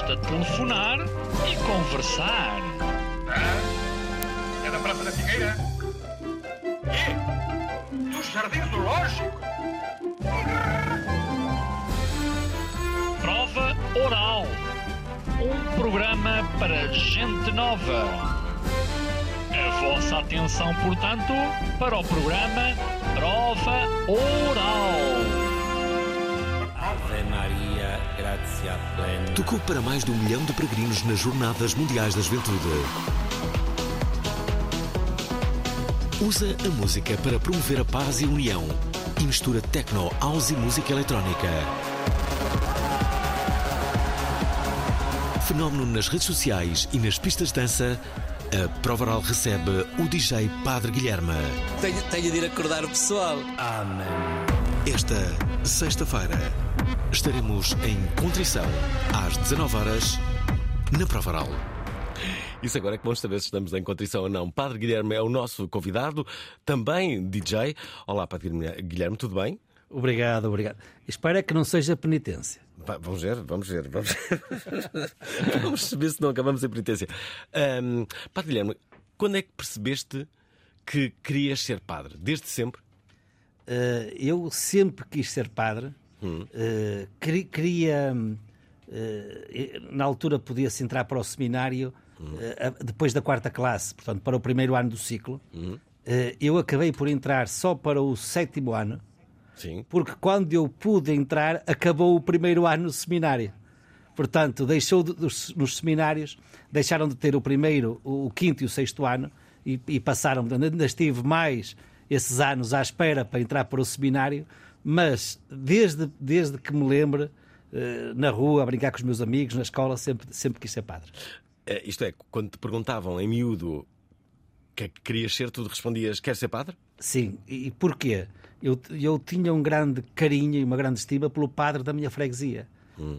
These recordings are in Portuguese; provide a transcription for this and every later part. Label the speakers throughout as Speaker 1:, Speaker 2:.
Speaker 1: Basta telefonar e conversar.
Speaker 2: Ah, é da Praça da Figueira? E? Do Jardim Zoológico?
Speaker 1: Prova Oral. Um programa para gente nova. A vossa atenção, portanto, para o programa Prova Oral.
Speaker 3: Ave Maria.
Speaker 4: Tocou para mais de um milhão de peregrinos nas Jornadas Mundiais da Juventude. Usa a música para promover a paz e a união e mistura techno, house e música eletrónica. Fenómeno nas redes sociais e nas pistas de dança, a Prova Oral recebe o DJ Padre Guilherme.
Speaker 3: Tenho, tenho de ir acordar o pessoal. Amém.
Speaker 4: Esta sexta-feira estaremos em Contrição às 19 horas na Prova Oral.
Speaker 5: Isso agora é que vamos saber se estamos em contrição ou não. Padre Guilherme é o nosso convidado, também DJ. Olá, Padre Guilherme, tudo bem?
Speaker 6: Obrigado, obrigado. Espero é que não seja penitência.
Speaker 5: Va- Vamos ver, vamos ver. Vamos, vamos saber se não acabamos em penitência. Ahm, padre Guilherme, quando é que percebeste que querias ser padre? Desde sempre?
Speaker 6: Eh, eu sempre quis ser padre. Eh, queri- queria. eh, na altura podia-se entrar para o seminário eh, a- depois da quarta classe, portanto, para o primeiro ano do ciclo. Eh, eu acabei por entrar só para o sétimo ano,
Speaker 5: Sim.
Speaker 6: porque quando eu pude entrar, acabou o primeiro ano do seminário. Portanto, deixou de, dos, nos seminários, deixaram de ter o primeiro, o, o quinto e o sexto ano e, e passaram. Ainda estive mais esses anos à espera para entrar para o seminário, mas desde, desde que me lembro, eh, na rua, a brincar com os meus amigos, na escola, sempre, sempre quis ser padre.
Speaker 5: Eh, Isto é, quando te perguntavam em miúdo o que é que querias ser, tu respondias: quer ser padre?
Speaker 6: Sim, e porquê? Eu, eu tinha um grande carinho e uma grande estima pelo padre da minha freguesia.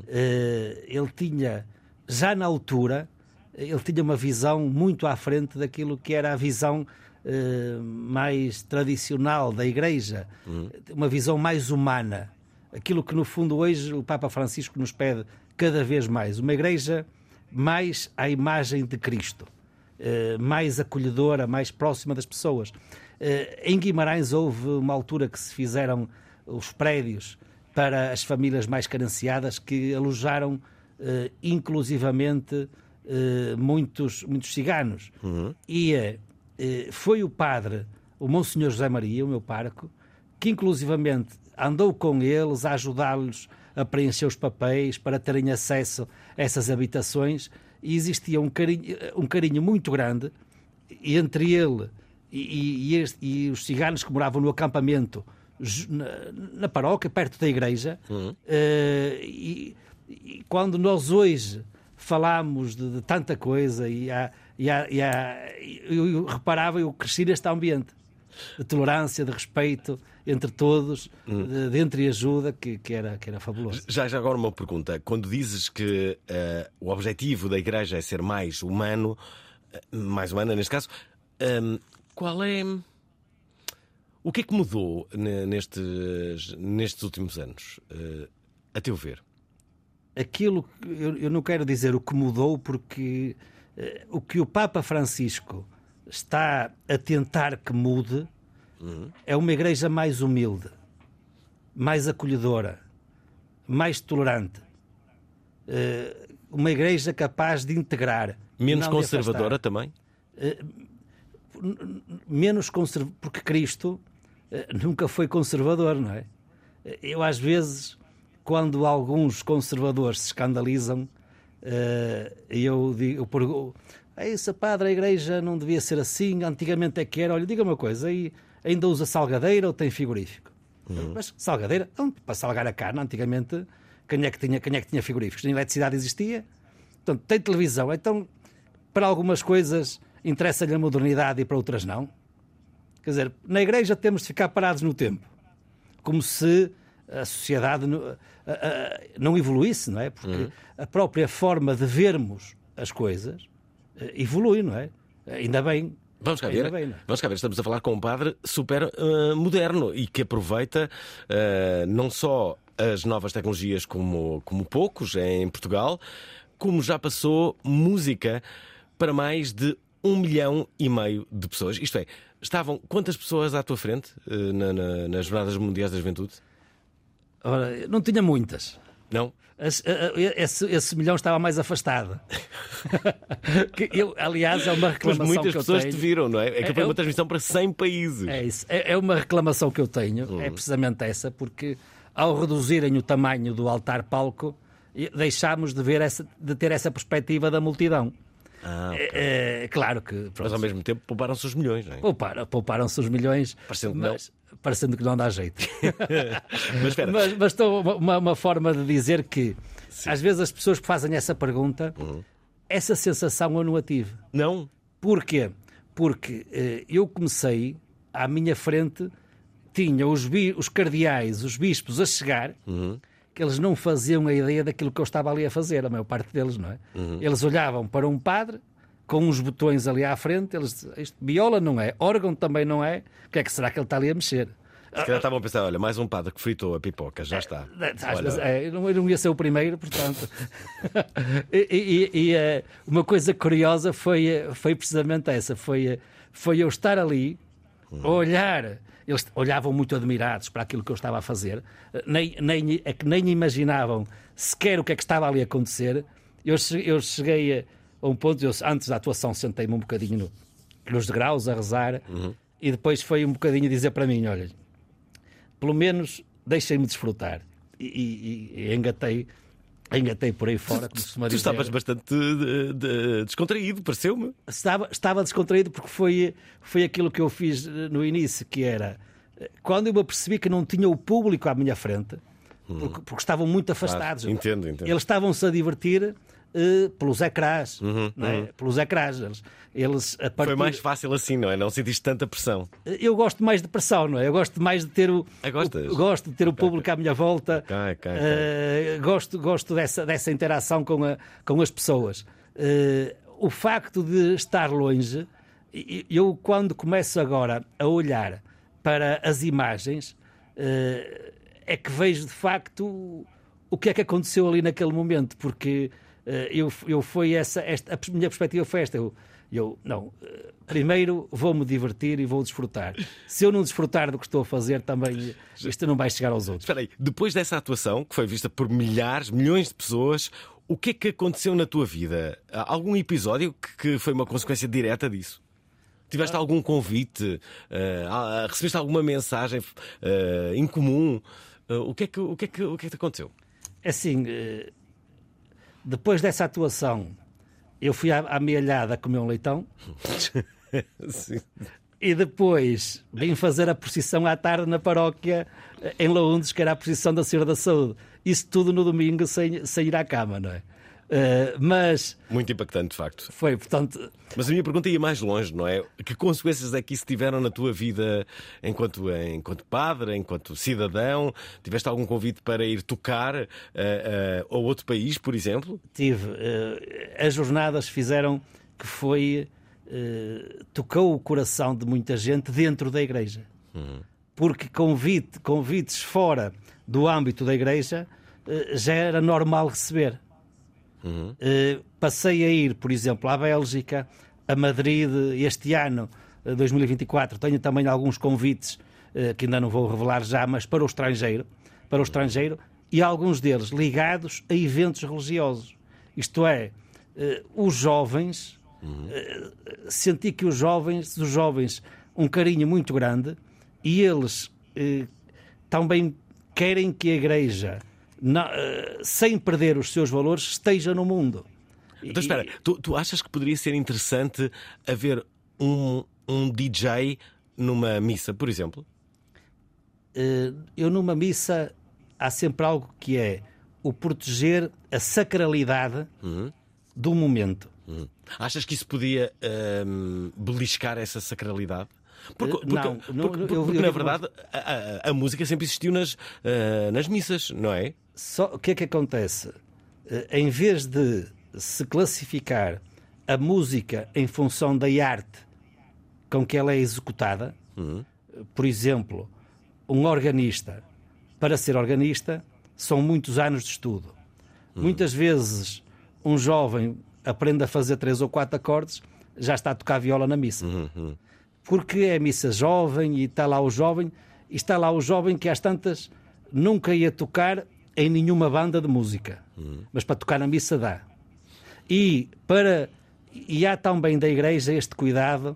Speaker 6: Eh, ele tinha, já na altura, ele tinha uma visão muito à frente daquilo que era a visão eh, mais tradicional da Igreja, uma visão mais humana. Aquilo que, no fundo, hoje o Papa Francisco nos pede cada vez mais. Uma Igreja mais à imagem de Cristo. Eh, mais acolhedora, mais próxima das pessoas. Eh, em Guimarães houve uma altura que se fizeram os prédios para as famílias mais carenciadas que alojaram inclusivamente muitos, muitos ciganos. E eh, eh, foi o padre, o Monsenhor José Maria, o meu parco, que inclusivamente andou com eles a ajudá-los a preencher os papéis para terem acesso a essas habitações e existia um carinho, um carinho muito grande entre ele e, e- este- e os ciganos que moravam no acampamento na, na paróquia, perto da igreja. Eh, e, e quando nós hoje falamos de, de tanta coisa e, há- e e eu, eu reparava, eu cresci neste ambiente de tolerância, de respeito entre todos, de, de entreajuda, que, que, era, que era fabuloso.
Speaker 5: Já, já agora uma pergunta. Quando dizes que eh, o objetivo da Igreja é ser mais humano, eh, mais humana neste caso, ehm, qual é. O que é que mudou ne- nestes, nestes últimos anos, eh, a teu ver?
Speaker 6: aquilo eu, eu não quero dizer o que mudou, porque o que o Papa Francisco está a tentar que mude é uma igreja mais humilde, mais acolhedora, mais tolerante. Eh, uma igreja capaz de integrar.
Speaker 5: Menos conservadora também?
Speaker 6: menos conservador, porque Cristo eh, nunca foi conservador, não é? Eh, Eu, às vezes, quando alguns conservadores se escandalizam, eh, eu digo, eu pergunto, essa padre, a igreja não devia ser assim, antigamente é que era. Olha, diga uma coisa, aí ainda usa salgadeira ou tem frigorífico? Mas salgadeira, então, para salgar a carne, antigamente, quem é que tinha, quem é que tinha frigoríficos? Nem eletricidade existia. Portanto, tem televisão, então para algumas coisas interessa-lhe a modernidade e para outras não. Quer dizer, na igreja temos de ficar parados no tempo, como se a sociedade não, evoluísse, não é? Porque a própria forma de vermos as coisas eh, evolui, não é? Ainda bem.
Speaker 5: Vamos cá ver.
Speaker 6: bem, não é?
Speaker 5: Vamos cá ver. Estamos a falar com um padre super eh, moderno e que aproveita eh, não só as novas tecnologias como, como poucos em Portugal, como já passou música para mais de um milhão e meio de pessoas. Isto é, estavam quantas pessoas à tua frente eh, na- na- nas Jornadas Mundiais da Juventude?
Speaker 6: Ora, não tinha muitas.
Speaker 5: Não?
Speaker 6: Esse, esse milhão estava mais afastado. Eu, aliás, é uma
Speaker 5: Mas
Speaker 6: reclamação
Speaker 5: muitas
Speaker 6: que
Speaker 5: pessoas
Speaker 6: tenho.
Speaker 5: te viram, não é? É que
Speaker 6: É,
Speaker 5: foi uma transmissão para 100 países.
Speaker 6: É isso. É, é uma reclamação que eu tenho.
Speaker 5: Uhum.
Speaker 6: É precisamente essa, porque ao reduzirem o tamanho do altar-palco, deixámos de, ver essa, de ter essa perspectiva da multidão.
Speaker 5: Ah,
Speaker 6: É, é, claro que.
Speaker 5: Mas
Speaker 6: Pronto,
Speaker 5: ao mesmo tempo pouparam-se os milhões, não é?
Speaker 6: pouparam- pouparam-se os milhões.
Speaker 5: Parecendo que
Speaker 6: mas, parecendo que não dá jeito.
Speaker 5: Mas espera,
Speaker 6: mas mas estou uma- uma, forma de dizer que às vezes as pessoas que fazem essa pergunta,
Speaker 5: Uhum.
Speaker 6: essa sensação eu não a tive.
Speaker 5: não?
Speaker 6: Porquê? Porque eh, eu comecei, à minha frente, tinha os, bi- os cardeais, os bispos a chegar, que eles não faziam a ideia daquilo que eu estava ali a fazer, a maior parte deles, não é? Eles olhavam para um padre com uns botões ali à frente, eles diziam, isto viola não é, órgão também não é, o que é que será que ele está ali a mexer?
Speaker 5: Se calhar estavam a pensar, olha, mais um padre que fritou a pipoca, já está. Olha,
Speaker 6: vezes, é, eu não, ia ser o primeiro, portanto. e e- e, eh, uma coisa curiosa foi, eh, foi precisamente essa: foi, eh, foi eu estar ali, a olhar. Eles olhavam muito admirados para aquilo que eu estava a fazer, nem, nem, é que nem imaginavam sequer o que é que estava ali a acontecer. Eu, eu cheguei a, um ponto, eu, antes da atuação, sentei-me um bocadinho no- nos degraus a rezar, e depois foi um bocadinho dizer para mim: olha, pelo menos deixem-me desfrutar. E, e- e engatei, engatei por aí fora, como se
Speaker 5: Tu
Speaker 6: dizer.
Speaker 5: estavas bastante eh, de- descontraído, pareceu-me.
Speaker 6: Estava, estava descontraído porque foi, foi aquilo que eu fiz eh, no início, que era eh, quando eu me apercebi que não tinha o público à minha frente, porque, porque estavam muito afastados.
Speaker 5: Claro, entendo, entendo.
Speaker 6: Eles estavam-se a divertir eh, pelos ecrãs,
Speaker 5: Uhum,
Speaker 6: é? pelos ecrãs. Eles, eles, partir...
Speaker 5: Foi mais fácil assim, não é? Não sentiste tanta pressão.
Speaker 6: Eu gosto mais de pressão, não é? Eu gosto mais de ter o,
Speaker 5: Ah,
Speaker 6: o- gosto de ter o público à minha volta.
Speaker 5: Ok, ok, ok.
Speaker 6: Eh, gosto gosto dessa, dessa interação com, a- com as pessoas. Eh, o facto de estar longe, eu quando começo agora a olhar para as imagens, eh, é que vejo de facto o que é que aconteceu ali naquele momento, porque eh, eu, eu foi essa, esta, a minha perspectiva foi esta. Eu, eu não, eh, primeiro vou-me divertir e vou desfrutar. Se eu não desfrutar do que estou a fazer, também isto não vai chegar aos outros.
Speaker 5: Espera aí, depois dessa atuação, que foi vista por milhares, milhões de pessoas, o que é que aconteceu na tua vida? Há Algum episódio que, que foi uma consequência direta disso? Tiveste algum convite? eh, ah, recebeste alguma mensagem eh, em comum? Eh, o, que é que, o, que é que, o que é que te aconteceu?
Speaker 6: Assim, eh, depois dessa atuação, eu fui à, à mealhada comer um leitão e depois vim fazer a procissão à tarde na paróquia eh, em Laundes, que era a procissão da Senhora da Saúde. Isso tudo no domingo sem, sem ir à cama, não é? Eh, mas
Speaker 5: Muito impactante, de facto.
Speaker 6: foi, portanto,
Speaker 5: Mas a minha pergunta ia mais longe, não é? Que consequências é que isso tiveram na tua vida enquanto, enquanto padre, enquanto cidadão? Tiveste algum convite para ir tocar eh, eh, a outro país, por exemplo?
Speaker 6: tive. as jornadas fizeram que foi. tocou o coração de muita gente dentro da igreja. Porque convite, convites fora do âmbito da igreja já era normal receber. Eh, passei a ir, por exemplo, à Bélgica, a Madrid este ano, eh, 2024. Tenho também alguns convites eh, que ainda não vou revelar já, mas para o estrangeiro, para o estrangeiro, e alguns deles ligados a eventos religiosos. Isto é, eh, os jovens, eh, senti que os jovens, os jovens, um carinho muito grande, e eles eh, também querem que a igreja, na- eh, sem perder os seus valores, esteja no mundo.
Speaker 5: Então espera, tu, tu achas que poderia ser interessante haver um, um DJ numa missa, por exemplo?
Speaker 6: Eh, eu numa missa há sempre algo que é o proteger a sacralidade do momento.
Speaker 5: Achas que isso podia hum, beliscar essa sacralidade? Porque,
Speaker 6: Eh,
Speaker 5: porque-
Speaker 6: não,
Speaker 5: porque-
Speaker 6: não,
Speaker 5: porque,
Speaker 6: eu-
Speaker 5: porque,
Speaker 6: eu
Speaker 5: na verdade a, a- música sempre existiu nas, ah, nas missas, não é?
Speaker 6: Só, o que é que acontece? Eh, Em vez de se classificar a música em função da arte com que ela é executada, por exemplo, um organista, para ser organista, são muitos anos de estudo. Muitas vezes um jovem aprende a fazer três ou quatro acordes, já está a tocar viola na missa. Porque é missa jovem e está lá o jovem, e está lá o jovem que às tantas nunca ia tocar em nenhuma banda de música, mas para tocar na missa dá. E para e há também da igreja este cuidado,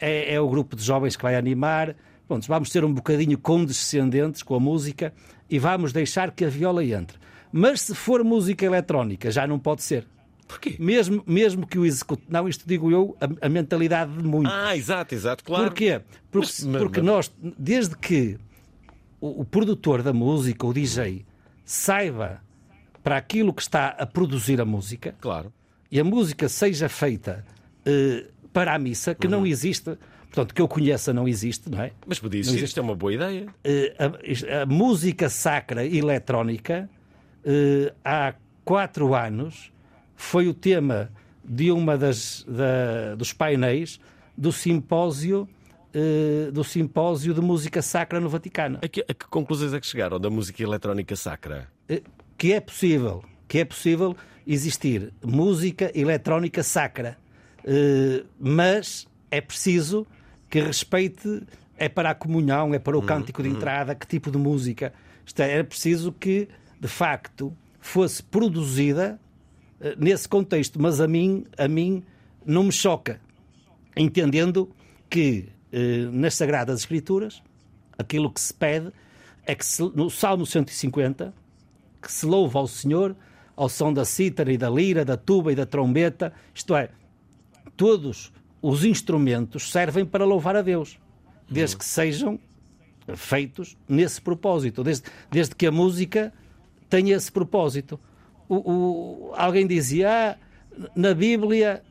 Speaker 6: é, é o grupo de jovens que vai animar. Bom, vamos ser um bocadinho condescendentes com a música e vamos deixar que a viola entre. Mas se for música eletrónica, já não pode ser.
Speaker 5: Porquê?
Speaker 6: Mesmo, mesmo que o execute. Não, isto digo eu, a, a mentalidade de muitos.
Speaker 5: Ah, exato, exato, claro.
Speaker 6: Porquê? Porque,
Speaker 5: Mas-
Speaker 6: porque
Speaker 5: mas-
Speaker 6: nós, desde que o, o produtor da música, o DJ, saiba para aquilo que está a produzir a música
Speaker 5: Claro.
Speaker 6: e a música seja feita eh, para a missa, que
Speaker 5: Uhum.
Speaker 6: não existe, portanto, que eu conheça não existe, não é?
Speaker 5: Mas podia existir, isto é uma boa ideia.
Speaker 6: Eh, a, a música sacra eletrónica, eh, há quatro anos, foi o tema de uma das da- dos painéis do simpósio eh, do simpósio de música sacra no Vaticano.
Speaker 5: A que, a que conclusões é que chegaram da música eletrónica sacra?
Speaker 6: Eh, que é possível, que é possível existir música eletrónica sacra, Eh, mas é preciso que respeite, é para a comunhão, é para o cântico de entrada, que tipo de música. Isto é, era preciso que, de facto, fosse produzida nesse contexto, mas a mim, a mim não me choca, entendendo que eh, nas Sagradas Escrituras aquilo que se pede é que se- no Salmo 150 que se louva ao Senhor ao som da cítara e da lira, da tuba e da trombeta, isto é, todos os instrumentos servem para louvar a Deus, desde que sejam feitos nesse propósito, desde, desde que a música tenha esse propósito. O- o- alguém dizia, ah, na Bíblia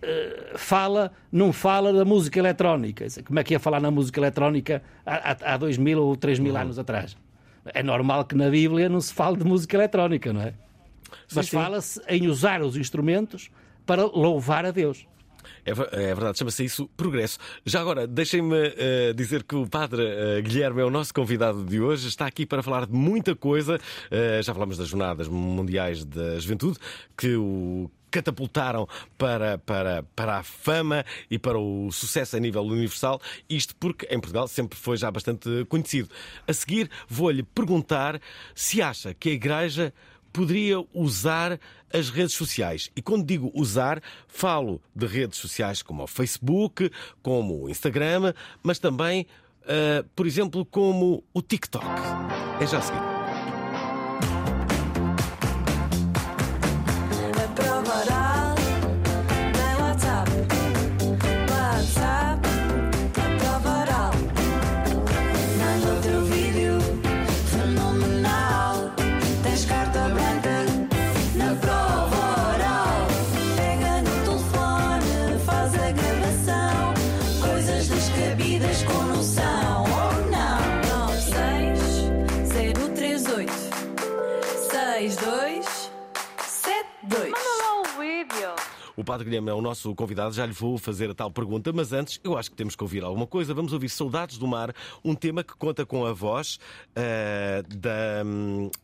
Speaker 6: eh, fala, não fala da música eletrónica. Dizer, Como é que ia falar na música eletrónica há, há, há dois mil ou três mil anos atrás? É normal que na Bíblia não se fale de música eletrónica, não é? Mas
Speaker 5: sim.
Speaker 6: fala-se em usar os instrumentos para louvar a Deus.
Speaker 5: É, é verdade, chama-se isso progresso. Já agora, deixem-me eh, dizer que o padre eh, Guilherme é o nosso convidado de hoje. Está aqui para falar de muita coisa. Eh, já falamos das Jornadas Mundiais da Juventude, que o catapultaram para, para, para a fama e para o sucesso a nível universal. Isto porque em Portugal sempre foi já bastante conhecido. A seguir, vou-lhe perguntar se acha que a Igreja poderia usar as redes sociais. E quando digo usar, falo de redes sociais como o Facebook, como o Instagram, mas também, ah, por exemplo, como o TikTok. É já a seguir. Padre Guilherme é o nosso convidado, já lhe vou fazer a tal pergunta, mas antes eu acho que temos que ouvir alguma coisa. Vamos ouvir Saudades do Mar, um tema que conta com a voz ah, da,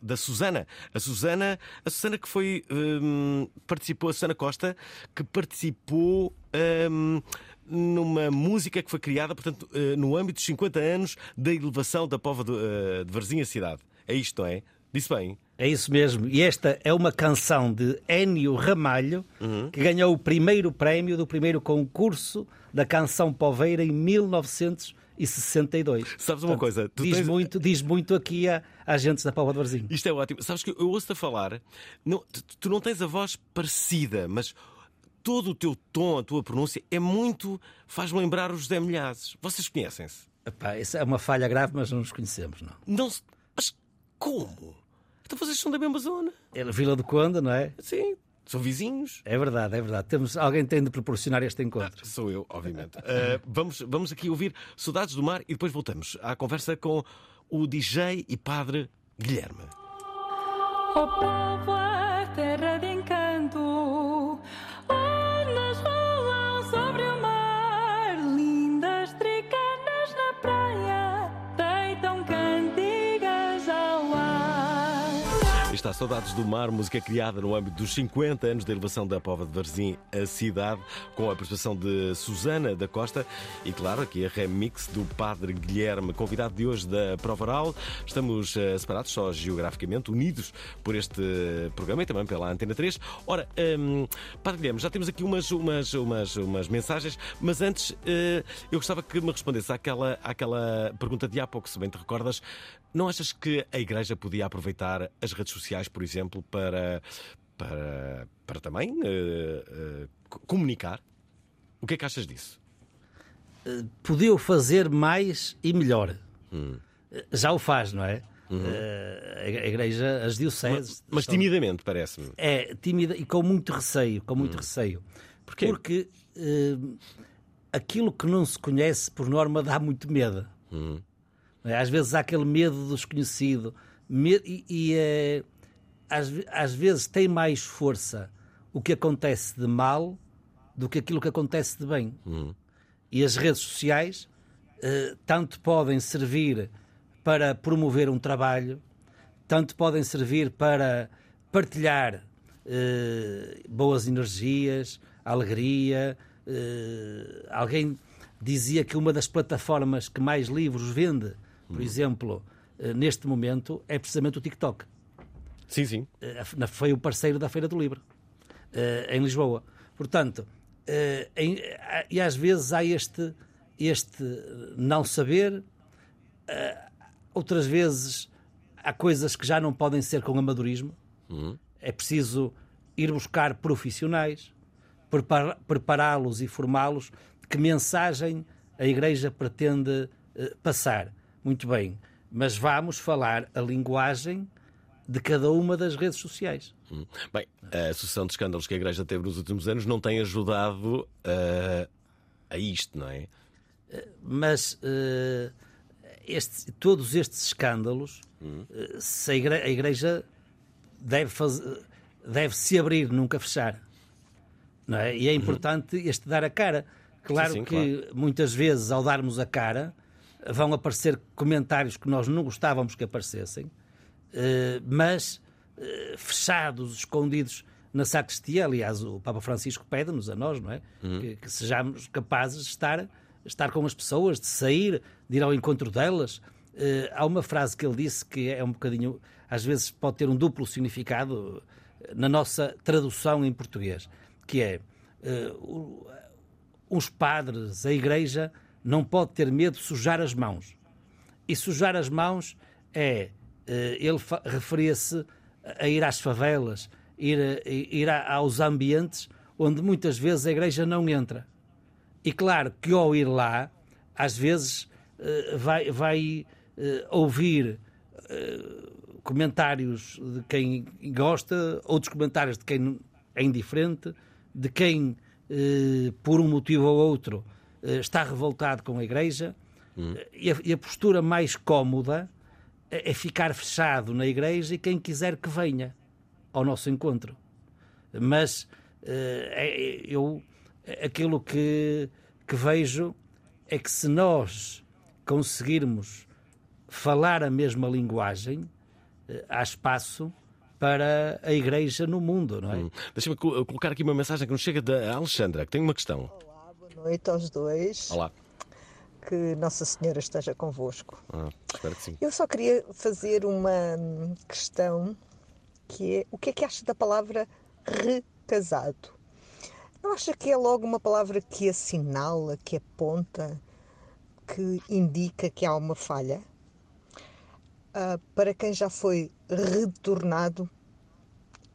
Speaker 5: da Susana. A Susana, a Susana que foi. hum, participou, a Susana Costa, que participou. hum, numa música que foi criada, portanto, eh, no âmbito dos 50 anos da elevação da Pova de, eh, de Varzim a cidade. É isto, não é? Disse bem.
Speaker 6: É isso mesmo. E esta é uma canção de Énio Ramalho,
Speaker 5: Uhum.
Speaker 6: que ganhou o primeiro prémio do primeiro concurso da canção poveira em 1962.
Speaker 5: Sabes uma coisa?
Speaker 6: Diz,
Speaker 5: tens-
Speaker 6: muito, diz muito aqui a, a agentes da Pova de Varzim.
Speaker 5: Isto é ótimo. Sabes que eu ouço-te a falar, não, tu, tu não tens a voz parecida, mas todo o teu tom, a tua pronúncia é muito. faz-me lembrar os José Milhazes. Vocês conhecem-se?
Speaker 6: Epá, isso é uma falha grave, mas não nos conhecemos, não.
Speaker 5: Não. Mas como? Então vocês são da mesma zona?
Speaker 6: É Vila do Conde, não é?
Speaker 5: Sim. São vizinhos.
Speaker 6: É verdade, é verdade. Temos, alguém tem de proporcionar este encontro.
Speaker 5: Sou eu, obviamente. Uh, vamos, vamos aqui ouvir Saudades do Mar e depois voltamos à conversa com o DJ e padre Guilherme.
Speaker 7: O povo é terra de encanto,
Speaker 5: Está Saudades do Mar, música criada no âmbito dos 50 anos da elevação da Pova de Varzim à cidade, com a participação de Susana da Costa e, claro, aqui a remix do Padre Guilherme, convidado de hoje da Prova Oral. Estamos eh, separados só geograficamente, unidos por este programa e também pela Antena 3. Ora, hum, Padre Guilherme, já temos aqui umas, umas, umas, umas mensagens, mas antes eh, eu gostava que me respondesse àquela, àquela pergunta de há pouco, se bem te recordas. Não achas que a Igreja podia aproveitar as redes sociais, por exemplo, para, para, para também eh, eh, co- comunicar? O que é que achas disso?
Speaker 6: Podia fazer mais e melhor. Já o faz, não é? Eh, a Igreja, as dioceses.
Speaker 5: Mas
Speaker 6: estão-
Speaker 5: timidamente, parece-me.
Speaker 6: É tímida e com muito receio, com muito receio.
Speaker 5: Porquê?
Speaker 6: Porque eh, aquilo que não se conhece, por norma, dá muito medo. Não é? Às vezes há aquele medo do desconhecido. Me- e e, eh, às, às vezes tem mais força o que acontece de mal do que aquilo que acontece de bem. E as redes sociais eh, tanto podem servir para promover um trabalho, tanto podem servir para partilhar eh, boas energias, alegria. alguém dizia que uma das plataformas que mais livros vende, por exemplo, eh, neste momento, é precisamente o TikTok.
Speaker 5: Sim, sim.
Speaker 6: Eh, foi o parceiro da Feira do Livro, eh, em Lisboa. Portanto, e às vezes há este, este não saber, outras vezes há coisas que já não podem ser com amadorismo. É preciso ir buscar profissionais, prepará-los e formá-los. Que mensagem a Igreja pretende passar? Muito bem, mas vamos falar a linguagem de cada uma das redes sociais.
Speaker 5: Hum. Bem, a sucessão de escândalos que a Igreja teve nos últimos anos não tem ajudado eh, a isto, não é?
Speaker 6: Mas eh, este- todos estes escândalos, eh, se a, igre- a Igreja deve, faz- deve se abrir, nunca fechar. Não é? E é importante este dar a cara. Claro
Speaker 5: Sim, sim,
Speaker 6: que muitas vezes, ao darmos a cara, vão aparecer comentários que nós não gostávamos que aparecessem, eh, mas eh, fechados, escondidos na sacristia. Aliás, o Papa Francisco pede-nos a nós, não é? Que, que sejamos capazes de estar, estar com as pessoas, de sair, de ir ao encontro delas. Eh, há uma frase que ele disse que é um bocadinho, às vezes pode ter um duplo significado na nossa tradução em português, que é os padres, a igreja, não pode ter medo de sujar as mãos. E sujar as mãos é. eh, Ele referia-se a ir às favelas, ir, ir aos ambientes onde muitas vezes a igreja não entra. E claro que ao ir lá, às vezes eh, vai, vai eh, ouvir comentários de quem gosta, outros comentários de quem é indiferente, de quem, por um motivo ou outro, está revoltado com a igreja. Eh, E, a, e a postura mais cómoda é, é ficar fechado na igreja e quem quiser que venha ao nosso encontro. Mas eh, é- eu aquilo que, que vejo é que se nós conseguirmos falar a mesma linguagem, eh, há espaço para a igreja no mundo, não é?
Speaker 5: Deixa-me co- colocar aqui uma mensagem que nos chega da Alexandra, que tem uma questão.
Speaker 8: Noite aos dois.
Speaker 5: Olá.
Speaker 8: Que Nossa Senhora esteja convosco.
Speaker 5: Ah, espero que sim.
Speaker 8: Eu só queria fazer uma questão que é o que é que acha da palavra recasado? Não acha que é logo uma palavra que assinala, que aponta, que indica que há uma falha? Ah, para quem já foi retornado,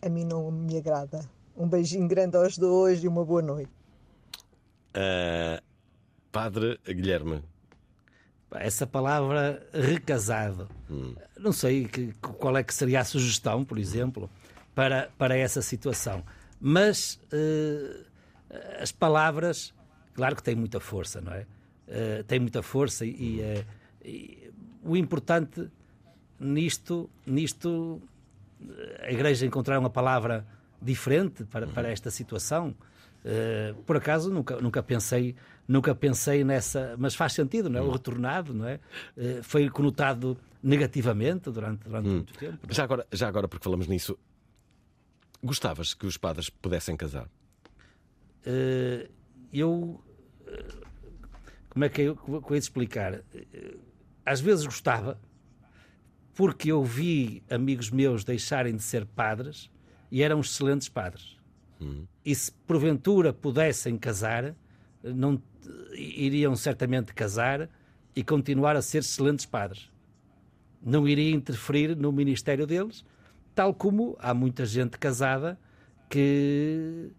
Speaker 8: a mim não me agrada. Um beijinho grande aos dois e uma boa noite.
Speaker 5: Ah, padre Guilherme.
Speaker 6: Essa palavra recasado. Não sei que- qual é que seria a sugestão, por exemplo, para, para essa situação. Mas eh, as palavras, claro que têm muita força, não é? Eh, têm muita força e, e, eh, e o importante nisto, nisto, a Igreja encontrar uma palavra diferente para, para esta situação. Eh, por acaso nunca, nunca pensei nunca pensei nessa mas faz sentido não é? O retornado não é? Eh, foi conotado negativamente durante, durante muito tempo. É?
Speaker 5: Já agora, já agora, porque falamos nisso, gostavas que os padres pudessem casar?
Speaker 6: Eh, eu como é que eu, como é que eu ia explicar? Às vezes gostava porque eu vi amigos meus deixarem de ser padres e eram excelentes padres e se porventura pudessem casar não iriam certamente casar e continuar a ser excelentes padres. Não iria interferir no ministério deles tal como há muita gente casada que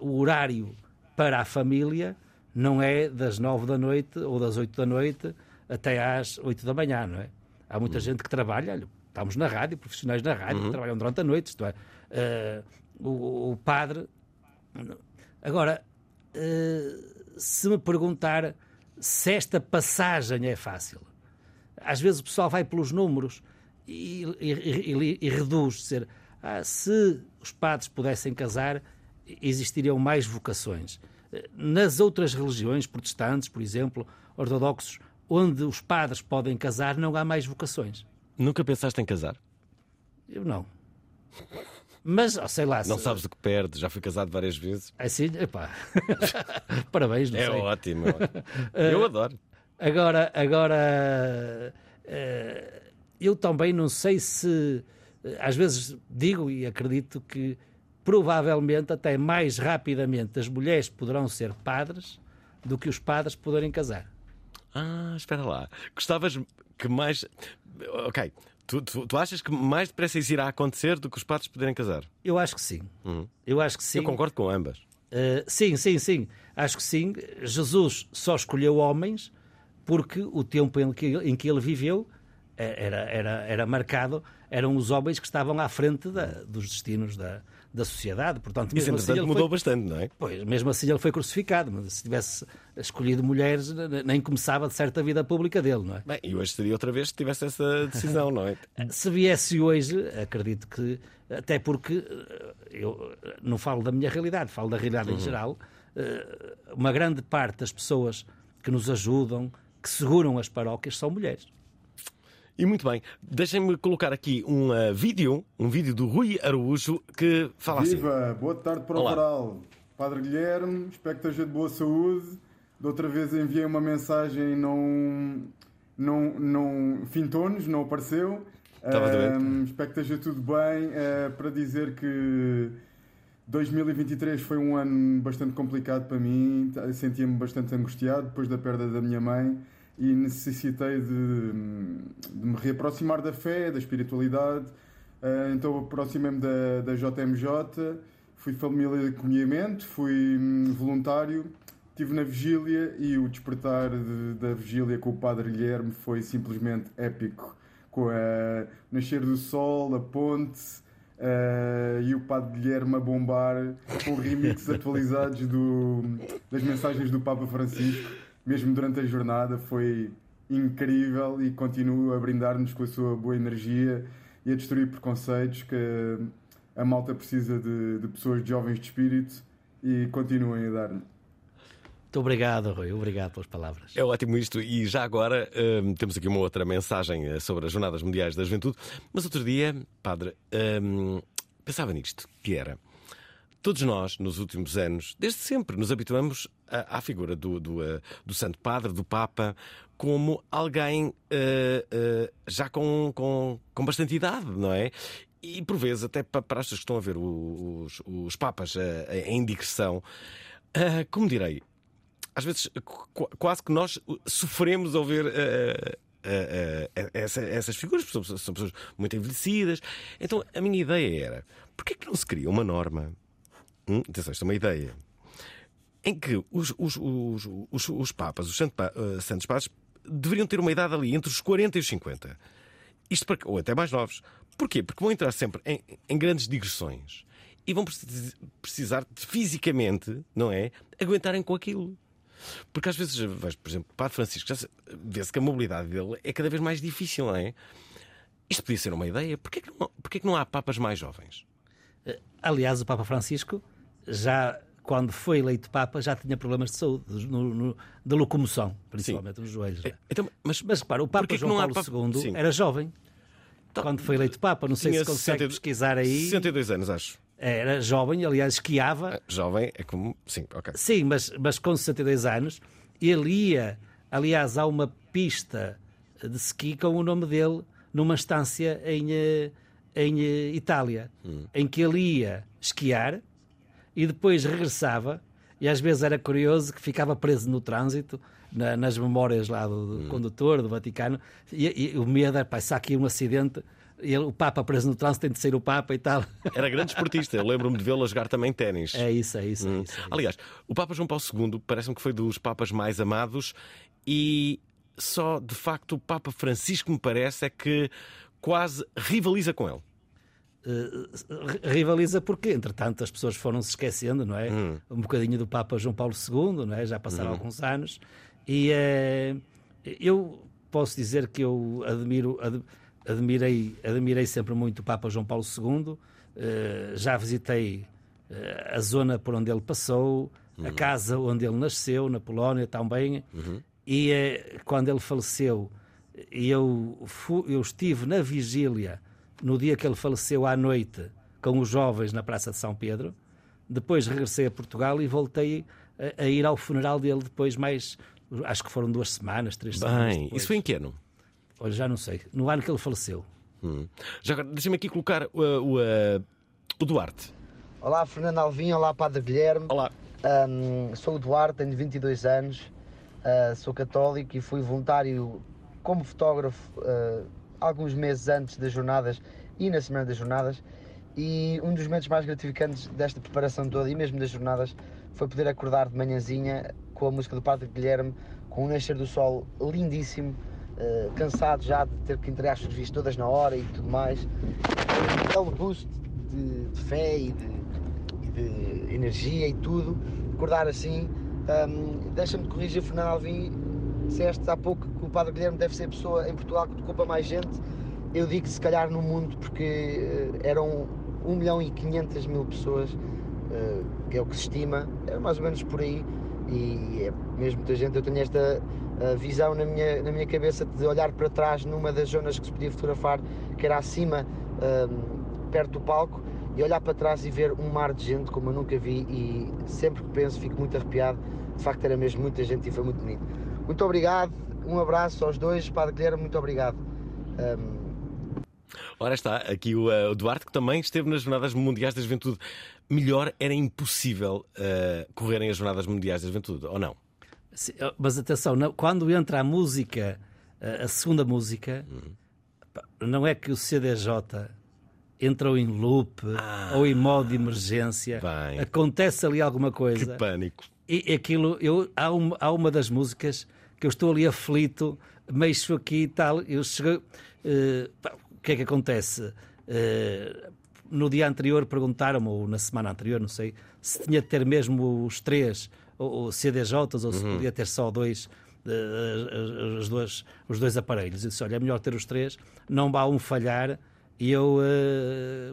Speaker 6: o horário para a família não é das nove da noite ou das oito da noite até às oito da manhã, não é? Há muita gente que trabalha, estamos na rádio, profissionais na rádio, que trabalham durante a noite, isto é, eh, o, o padre. Agora, eh, se me perguntar se esta passagem é fácil, às vezes o pessoal vai pelos números e, e- e- e reduz dizer ah, se os padres pudessem casar existiriam mais vocações nas outras religiões protestantes por exemplo ortodoxos onde os padres podem casar não há mais vocações
Speaker 5: Nunca pensaste em casar?
Speaker 6: eu não mas ó, sei lá
Speaker 5: Não
Speaker 6: se-
Speaker 5: sabes do que perdes, já fui casado várias vezes.
Speaker 6: assim epá. parabéns não
Speaker 5: É
Speaker 6: sei
Speaker 5: ótimo. é ótimo. Eu adoro.
Speaker 6: Agora, agora eh, eu também não sei se eh, às vezes digo e acredito que provavelmente até mais rapidamente as mulheres poderão ser padres do que os padres poderem casar.
Speaker 5: Ah, espera lá. Gostavas que mais. Ok. Tu, tu, tu achas que mais depressa isso irá acontecer do que os padres poderem casar?
Speaker 6: Eu acho que sim. Eu acho que sim.
Speaker 5: Eu concordo com ambas.
Speaker 6: Uh, sim, sim, sim. Acho que sim. Jesus só escolheu homens porque o tempo em que, em que ele viveu eh, era, era, era marcado, eram os homens que estavam à frente da- dos destinos da, da sociedade. Portanto,
Speaker 5: Isso,
Speaker 6: assim,
Speaker 5: entretanto,
Speaker 6: ele
Speaker 5: mudou
Speaker 6: foi,
Speaker 5: bastante, não é?
Speaker 6: pois, mesmo assim ele foi crucificado. Mas se tivesse escolhido mulheres, nem começava de certa vida pública dele, não é?
Speaker 5: Bem, e hoje seria outra vez que tivesse essa decisão, não é?
Speaker 6: Se viesse hoje, acredito que, até porque eh, eu eh, não falo da minha realidade, falo da realidade em geral, eh, uma grande parte das pessoas que nos ajudam, que seguram as paróquias, são mulheres.
Speaker 5: E muito bem, deixem-me colocar aqui um ah, vídeo, um vídeo do Rui Araújo que fala assim.
Speaker 9: Viva! Boa tarde para o. Varal. Padre Guilherme, espero que esteja de boa saúde. Da outra vez enviei uma mensagem e não, não, não fintou-nos, não apareceu.
Speaker 5: Estava.
Speaker 9: Ahm, espero que esteja tudo bem. eh, para dizer que 2023 foi um ano bastante complicado para mim. Sentia-me bastante angustiado depois da perda da minha mãe e necessitei de, de me reaproximar da fé, da espiritualidade. Ah, então aproximei-me da, da JMJ, fui família de acolhimento, fui hum, voluntário, estive na vigília e o despertar de- da vigília com o Padre Guilherme foi simplesmente épico. Com a nascer do sol, a ponte ah, e o Padre Guilherme a bombar com remixes atualizados do, das mensagens do Papa Francisco, mesmo durante a jornada, foi incrível e continua a brindar-nos com a sua boa energia e a destruir preconceitos que a malta precisa de, de pessoas de jovens de espírito e continuem a dar-nos.
Speaker 6: Muito obrigado, Rui. Obrigado pelas palavras.
Speaker 5: É ótimo isto. E já agora hum, temos aqui uma outra mensagem eh, sobre as Jornadas Mundiais da Juventude. Mas outro dia, padre, hum, pensava nisto, que era. Todos nós, nos últimos anos, desde sempre, nos habituamos à, à figura do, do, eh, do Santo Padre, do Papa, como alguém eh, eh, já com, com, com bastante idade, não é? E por vezes, até pa- para as pessoas que estão a ver os, os Papas eh, em digressão, como direi, às vezes qu- quase que nós sofremos ao ver eh, eh, essa- essas figuras, são, pessoas muito envelhecidas. Então a minha ideia era: porquê que não se cria uma norma? Hum, atenção, isto é uma ideia. Em que os, os, os, os, os Papas, os Santo Pa- eh, Santos Padres, deveriam ter uma idade ali entre os 40 e os 50. Isto para, ou até mais novos. Porquê? Porque vão entrar sempre em, em grandes digressões. e vão precis- precisar de fisicamente, não é? Aguentarem com aquilo. Porque às vezes, vejo, por exemplo, o Padre Francisco, vê-se que a mobilidade dele é cada vez mais difícil, não é? Isto podia ser uma ideia. Porquê que não, porquê que não há papas mais jovens?
Speaker 6: Aliás, o Papa Francisco, já quando foi eleito Papa, já tinha problemas de saúde, no- no- de locomoção, principalmente nos joelhos. já.
Speaker 5: Então, mas,
Speaker 6: Mas repara, o Papa João Paulo
Speaker 5: papa-
Speaker 6: II
Speaker 5: Sim.
Speaker 6: era jovem. Quando foi eleito Papa, não sei se consegue
Speaker 5: 62
Speaker 6: pesquisar aí.
Speaker 5: 62 anos, acho.
Speaker 6: Era jovem, aliás, esquiava.
Speaker 5: Jovem é como. Sim, ok.
Speaker 6: Sim, mas, mas com 62 anos, ele ia, aliás, há uma pista de ski com o nome dele numa estância em, eh, em eh, Itália, em que ele ia esquiar e depois regressava, e às vezes era curioso que ficava preso no trânsito, na- nas memórias lá do, do condutor, do Vaticano, e, e o medo era, pá, se aqui um acidente, ele, o Papa preso no trânsito tem de ser o Papa e tal.
Speaker 5: Era grande esportista. Eu lembro-me de vê-lo jogar também ténis.
Speaker 6: É isso, é isso. É
Speaker 5: Hum.
Speaker 6: isso, é isso.
Speaker 5: Aliás, o Papa João Paulo II parece-me que foi dos papas mais amados e só de facto o Papa Francisco me parece é que quase rivaliza com ele.
Speaker 6: Eh, rivaliza porque, entretanto, as pessoas foram se esquecendo, não é?
Speaker 5: Hum.
Speaker 6: Um bocadinho do Papa João Paulo II, não é? Já passaram
Speaker 5: Uhum.
Speaker 6: alguns anos. E eh, eu posso dizer que eu admiro, ad- admirei, admirei sempre muito o Papa João Paulo II. Eh, já visitei a zona por onde ele passou, a
Speaker 5: Uhum.
Speaker 6: casa onde ele nasceu, na Polónia também. E eh, quando ele faleceu, eu, fu- eu estive na vigília no dia que ele faleceu à noite com os jovens na Praça de São Pedro. Depois regressei a Portugal e voltei a, a ir ao funeral dele depois mais, acho que foram duas semanas, três semanas
Speaker 5: Bem, isso foi em que ano?
Speaker 6: Olha, já não sei. No ano que ele faleceu.
Speaker 5: Hum. Já agora, deixa-me aqui colocar uh, o, uh, o Duarte.
Speaker 10: Olá, Fernando Alvim, olá, Padre Guilherme.
Speaker 5: Olá.
Speaker 10: sou o Duarte, tenho 22 anos, ah, sou católico e fui voluntário como fotógrafo ah, alguns meses antes das jornadas e na semana das jornadas. E um dos momentos mais gratificantes desta preparação toda e mesmo das jornadas foi poder acordar de manhãzinha com a música do Padre Guilherme, com o nascer do sol lindíssimo, ah, cansado já de ter que entregar as serviços todas na hora e tudo mais. Um belo boost de, de fé e de, e de energia e tudo, acordar assim. Hum, Deixa-me corrigir, Fernando Alvim, disseste há pouco que o Padre Guilherme deve ser a pessoa em Portugal que para mais gente. Eu digo se calhar no mundo, porque eh, eram 1 milhão e 500 mil pessoas, eh, que é o que se estima, é mais ou menos por aí, e é mesmo muita gente. Eu tenho esta eh, visão na minha, na minha cabeça de olhar para trás numa das zonas que se podia fotografar, que era acima, perto do palco, e olhar para trás e ver um mar de gente como eu nunca vi e sempre que penso fico muito arrepiado. De facto era mesmo muita gente e foi muito bonito. Muito obrigado, um abraço aos dois, Padre Guilherme, muito obrigado. Hum,
Speaker 5: Ora está, aqui o, uh, o Duarte, que também esteve nas Jornadas Mundiais da Juventude. Melhor era impossível uh, correrem as Jornadas Mundiais da Juventude, ou não?
Speaker 6: Sim, Mas atenção, não- quando entra a música, a segunda música, pá, não é que o CDJ entrou em loop ou em modo de emergência,
Speaker 5: Bem.
Speaker 6: acontece ali alguma
Speaker 5: Que
Speaker 6: coisa.
Speaker 5: pânico.
Speaker 6: E aquilo, eu, há, uma, há uma das músicas que eu estou ali aflito, mexo aqui e tal. Eu chego, pá, o que é que acontece? Eh, no dia anterior perguntaram-me, ou na semana anterior, não sei, se tinha de ter mesmo os três, ou, ou CDJs, ou se podia ter só dois. eh, os, dois, os dois aparelhos. Eu disse: Olha, é melhor ter os três, não vá um falhar e eu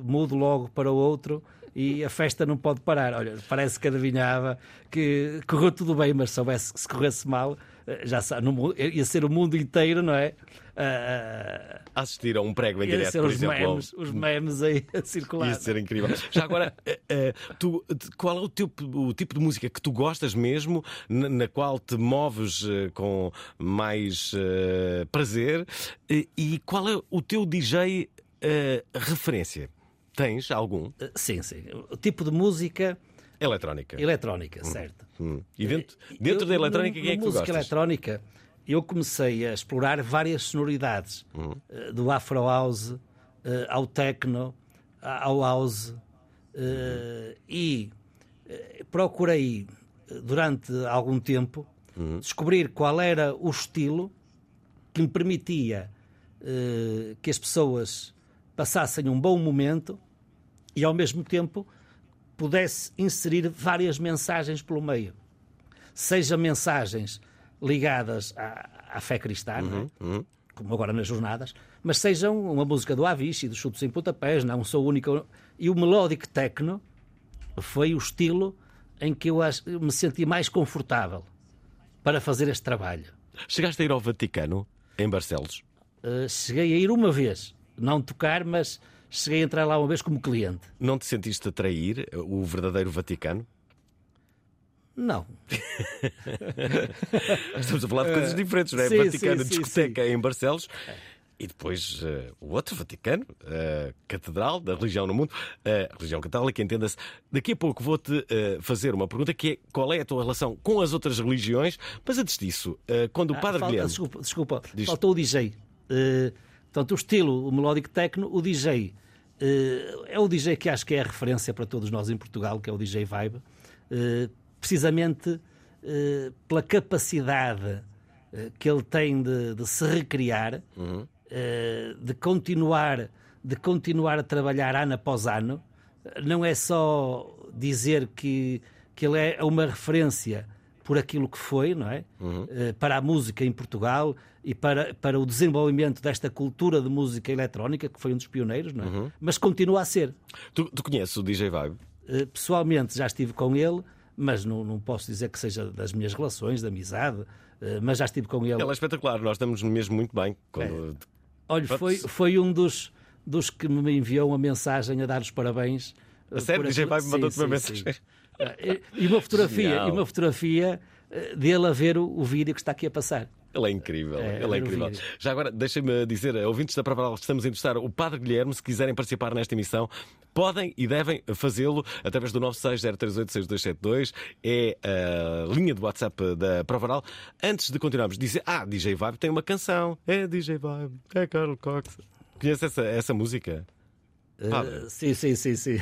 Speaker 6: mudo logo para o outro e a festa não pode parar. Olha, parece que adivinhava que correu tudo bem, mas soubesse que se corresse mal, já sabe, no mundo- ia ser o mundo inteiro, não é? Ah,
Speaker 5: Assistir a um prego em direto, por
Speaker 6: os
Speaker 5: exemplo.
Speaker 6: memes, os memes aí a circular.
Speaker 5: Ia ser incrível. Já agora, eh, eh, tu, qual é o, teu, o tipo de música que tu gostas mesmo, na, na qual te moves eh, com mais eh, prazer? E, qual é o teu DJ eh, referência? Tens algum?
Speaker 6: Eh, Sim, sim. O tipo de música
Speaker 5: Eletrónica.
Speaker 6: eletrónica, certo?
Speaker 5: Hum. E dentro, dentro
Speaker 6: Eu,
Speaker 5: da eletrónica,
Speaker 6: no-
Speaker 5: quem é que tu
Speaker 6: música
Speaker 5: gostas?
Speaker 6: eletrónica, eu comecei a explorar várias sonoridades,
Speaker 5: Hum.
Speaker 6: eh, do Afro House eh, ao techno, ao house, eh, e eh, procurei eh, durante algum tempo
Speaker 5: Hum.
Speaker 6: descobrir qual era o estilo que me permitia eh, que as pessoas passassem um bom momento e ao mesmo tempo pudesse inserir várias mensagens pelo meio. Seja mensagens ligadas à, à fé cristã, é? como agora nas jornadas, mas sejam uma música do Avicii, dos Chutos em Pontapés, não sou o único. E o melodic techno foi o estilo em que eu me senti mais confortável para fazer este trabalho.
Speaker 5: Chegaste a ir ao Vaticano, em Barcelos?
Speaker 6: Uh, cheguei a ir uma vez, não tocar, mas cheguei a entrar lá uma vez como cliente.
Speaker 5: Não te sentiste a trair o verdadeiro Vaticano?
Speaker 6: Não.
Speaker 5: Estamos a falar de coisas diferentes, não é?
Speaker 6: Sim,
Speaker 5: Vaticano,
Speaker 6: sim, sim,
Speaker 5: discoteca em Barcelos. E depois eh, o outro Vaticano, a Catedral da Religião no Mundo, a Religião Católica, entenda-se. Daqui a pouco vou-te eh, fazer uma pergunta que é qual é a tua relação com as outras religiões, mas antes disso, eh, quando o
Speaker 6: Ah,
Speaker 5: Padre
Speaker 6: falta-
Speaker 5: Guilherme.
Speaker 6: Desculpa, desculpa.
Speaker 5: Diz.
Speaker 6: faltou o DJ. Uh, portanto, o estilo, o melodic techno, o DJ. Uh, é o DJ que acho que é a referência para todos nós em Portugal, que é o DJ Vibe. Uh, precisamente uh, pela capacidade que ele tem de, de se recriar, uh, de continuar de continuar a trabalhar ano após ano. Não é só dizer que, que ele é uma referência por aquilo que foi, não é? Eh, Para a música em Portugal e para, para o desenvolvimento desta cultura de música eletrónica, que foi um dos pioneiros, não é? Mas continua a ser.
Speaker 5: Tu, tu conheces o DJ Vibe?
Speaker 6: Eh, Pessoalmente já estive com ele, mas não, não posso dizer que seja das minhas relações, de amizade, eh, mas já estive com ele.
Speaker 5: Ele é espetacular, nós estamos mesmo muito bem. Quando...
Speaker 6: Olha, foi, foi um dos, dos que me enviou uma mensagem a dar os parabéns.
Speaker 5: A sério? DJ Vibe mandou-te uma
Speaker 6: sim,
Speaker 5: mensagem?
Speaker 6: sim. E uma fotografia,
Speaker 5: Genial.
Speaker 6: e uma fotografia eh, dele a ver o, o vídeo que está aqui a passar.
Speaker 5: Ele é incrível,
Speaker 6: É,
Speaker 5: ele é incrível.
Speaker 6: vídeo.
Speaker 5: Já agora, deixem-me dizer, a ouvintes da que estamos a entrevistar o Padre Guilherme, se quiserem participar nesta emissão, podem e devem fazê-lo através do 960386272, é a linha de WhatsApp da Prova Oral. Antes de continuarmos, dizer, ah, DJ Vibe tem uma canção, é DJ Vibe, é Carl Cox. Conhece essa, essa música? Padre.
Speaker 6: sim, sim, sim, sim.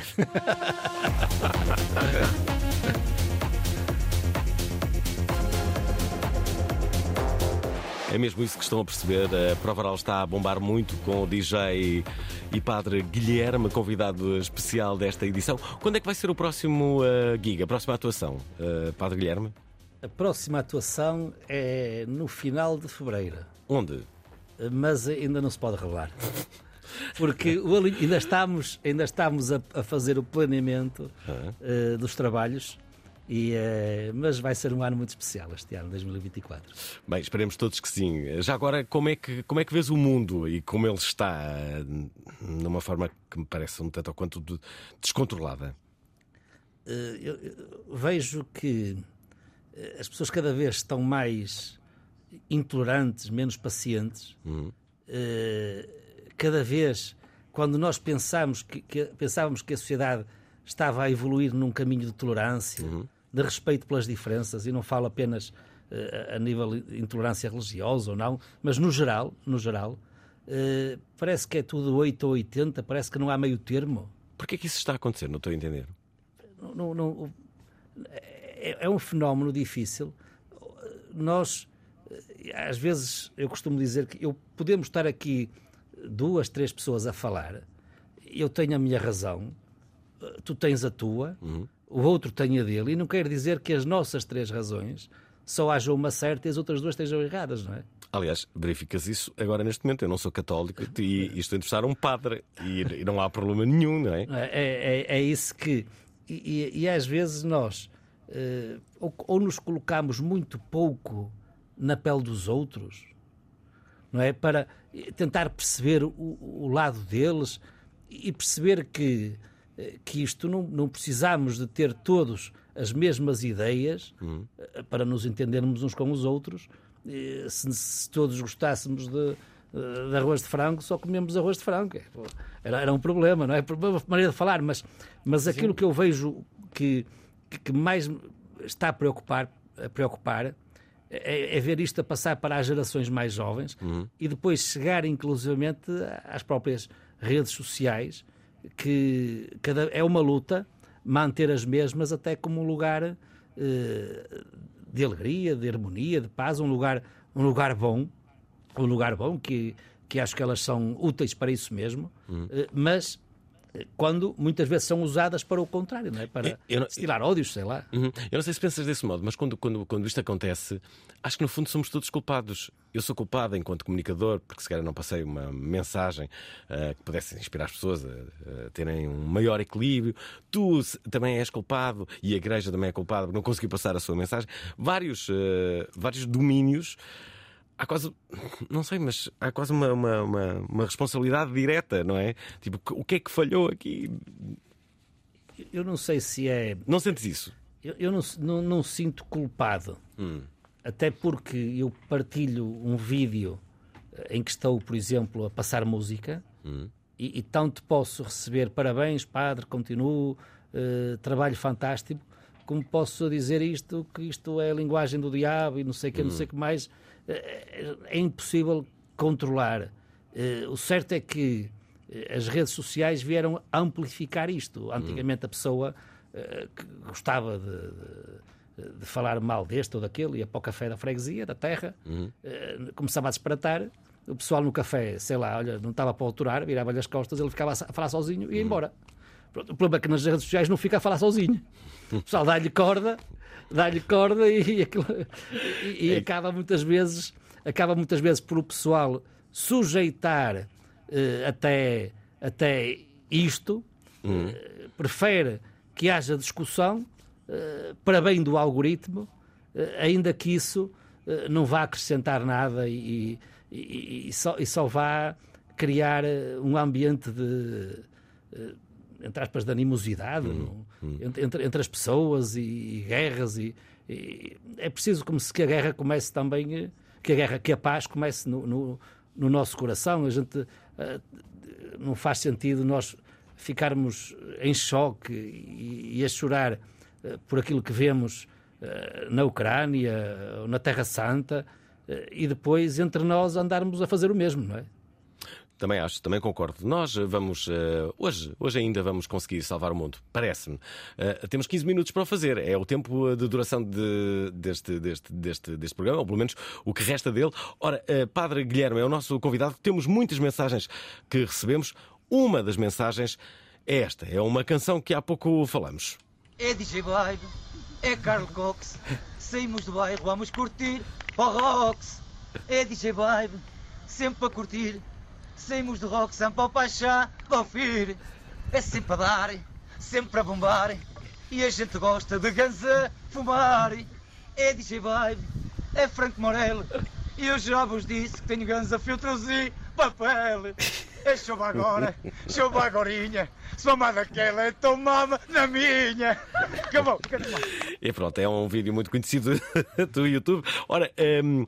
Speaker 5: É mesmo isso que estão a perceber. A Prova Oral está a bombar muito com o DJ e Padre Guilherme, convidado especial desta edição. Quando é que vai ser o próximo uh, gig, a próxima atuação, uh, Padre Guilherme?
Speaker 6: A próxima atuação é no final de fevereiro,
Speaker 5: Onde?
Speaker 6: mas ainda não se pode revelar. Porque o ainda estamos, ainda estamos a, a fazer o planeamento eh, dos trabalhos, e, eh, mas vai ser um ano muito especial este ano, 2024.
Speaker 5: Bem, esperemos todos que sim. Já agora, como é que, como é que vês o mundo e como ele está, uh, numa forma que me parece um tanto ou quanto de- descontrolada?
Speaker 6: Eh, eu, eu vejo que as pessoas cada vez estão mais intolerantes, menos pacientes. Eh, cada vez, quando nós pensamos que, que- pensávamos que a sociedade estava a evoluir num caminho de tolerância, de respeito pelas diferenças, e não falo apenas eh, a nível de intolerância religiosa ou não, mas no geral, no geral, eh, parece que é tudo 8 ou 80, parece que não há meio termo.
Speaker 5: Porquê que isso está a acontecer? Não estou a entender.
Speaker 6: não- não- é, é um fenómeno difícil. Nós, eh, às vezes, eu costumo dizer que eu, podemos estar aqui duas, três pessoas a falar, eu tenho a minha razão, eh, tu tens a tua, o outro tem a dele, e não quer dizer que as nossas três razões só haja uma certa e as outras duas estejam erradas, não é?
Speaker 5: Aliás, verificas isso agora neste momento. Eu não sou católico e, e estou a entrevistar um padre e, e não há problema nenhum, não é?
Speaker 6: É? É, é- é isso que. E, e- às vezes nós eh, ou, ou nos colocamos muito pouco na pele dos outros, não é? Para tentar perceber o, o lado deles e perceber que, eh, que isto não, não precisamos de ter todos as mesmas ideias eh, para nos entendermos uns com os outros. Se, se todos gostássemos de, eh, de arroz de frango, só comemos arroz de frango. É, Era, era um problema, não é? Uma maneira de falar, mas, mas aquilo que eu vejo que, que, mais está a preocupar, a preocupar é, é ver isto a passar para as gerações mais jovens e depois chegar inclusivamente às próprias redes sociais, que cada, é uma luta manter as mesmas até como um lugar eh, de alegria, de harmonia, de paz, um lugar, um lugar bom, um lugar bom que, que acho que elas são úteis para isso mesmo, eh, mas quando muitas vezes são usadas para o contrário, não é? para
Speaker 5: Eu não-
Speaker 6: estilar ódios, sei lá.
Speaker 5: Uhum. Eu não sei se pensas desse modo, mas quando, quando, quando isto acontece, acho que no fundo somos todos culpados. Eu sou culpado enquanto comunicador, porque se calhar não passei uma mensagem ah, que pudesse inspirar as pessoas a, a terem um maior equilíbrio. Tu também és culpado e a igreja também é culpada por não conseguir passar a sua mensagem. Vários, ah, vários domínios. Há quase, não sei, mas há quase uma, uma, uma, uma responsabilidade direta, não é? Tipo, o que é que falhou aqui?
Speaker 6: Eu não sei se é.
Speaker 5: Não sentes isso?
Speaker 6: Eu, eu não, não, não sinto culpado. Até porque eu partilho um vídeo eh, em que estou, por exemplo, a passar música e, e tanto posso receber parabéns, padre, continuo, eh, trabalho fantástico, como posso dizer isto, que isto é a linguagem do diabo e não sei o que, não sei o que mais. Eh, É impossível controlar. Eh, O certo é que eh, as redes sociais vieram amplificar isto. Antigamente a pessoa eh, que gostava de, de- de falar mal deste ou daquele, ia para o café da freguesia, da terra, eh, começava a disparatar. O pessoal no café, sei lá, olha, não estava para autorar, virava-lhe as costas, ele ficava a falar sozinho e ia embora. Pronto, o problema é que nas redes sociais não fica a falar sozinho. O pessoal dá-lhe corda, dá-lhe corda e, e- e acaba muitas vezes acaba muitas vezes por o pessoal sujeitar eh, até, até isto, eh, prefere que haja discussão eh, para bem do algoritmo, ainda que isso não vá acrescentar nada e, e- e só, e só vá criar um ambiente de, entre aspas, de animosidade no- entre, entre- entre as pessoas e, e guerras. E, e é preciso como se que a guerra comece também, eh, que a guerra, que a paz comece no, no, no nosso coração. A gente eh, não faz sentido nós ficarmos em choque e, e a chorar eh, por aquilo que vemos eh, na Ucrânia ou na Terra Santa e depois entre nós andarmos a fazer o mesmo, não é?
Speaker 5: Também acho, também concordo. Nós eh, vamos, eh, hoje, hoje ainda vamos conseguir salvar o mundo, parece-me. Eh, temos 15 minutos para o fazer, é o tempo de duração de- deste, deste, deste, deste programa, ou pelo menos o que resta dele. Ora, eh, Padre Guilherme é o nosso convidado, temos muitas mensagens que recebemos. Uma das mensagens é esta, é uma canção que há pouco falamos.
Speaker 11: É DJ Vibe, é Carl Cox. Saímos do bairro, vamos curtir o Rocks. É DJ Vibe, sempre a curtir. Saímos do rock, sempre ao paixão, ao ouvir. É sempre a dar, sempre a bombar. E a gente gosta de ganza fumar. É DJ Vibe, é Franco Morello. E eu já vos disse que tenho ganza filtros e papel. É chuva agora, chuva agorinha. Se mamar daquela, então mama na minha. Acabou, acabou.
Speaker 5: E pronto, é um vídeo muito conhecido do YouTube. Ora, hum,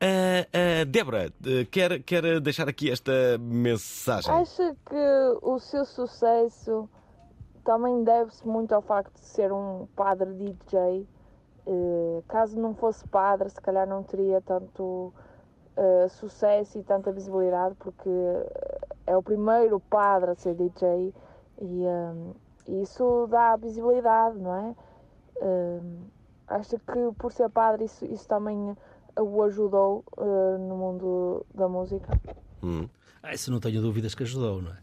Speaker 5: a, a Débora eh, quer, quer deixar aqui esta mensagem.
Speaker 12: Acha que o seu sucesso também deve-se muito ao facto de ser um padre DJ? Eh, caso não fosse padre, se calhar não teria tanto eh, sucesso e tanta visibilidade, porque é o primeiro padre a ser DJ e isso dá visibilidade, não é? Acha que por ser padre isso, isso também o ajudou eh, no mundo da música?
Speaker 5: Hum.
Speaker 6: Ah, isso não tenho dúvidas que ajudou, não é?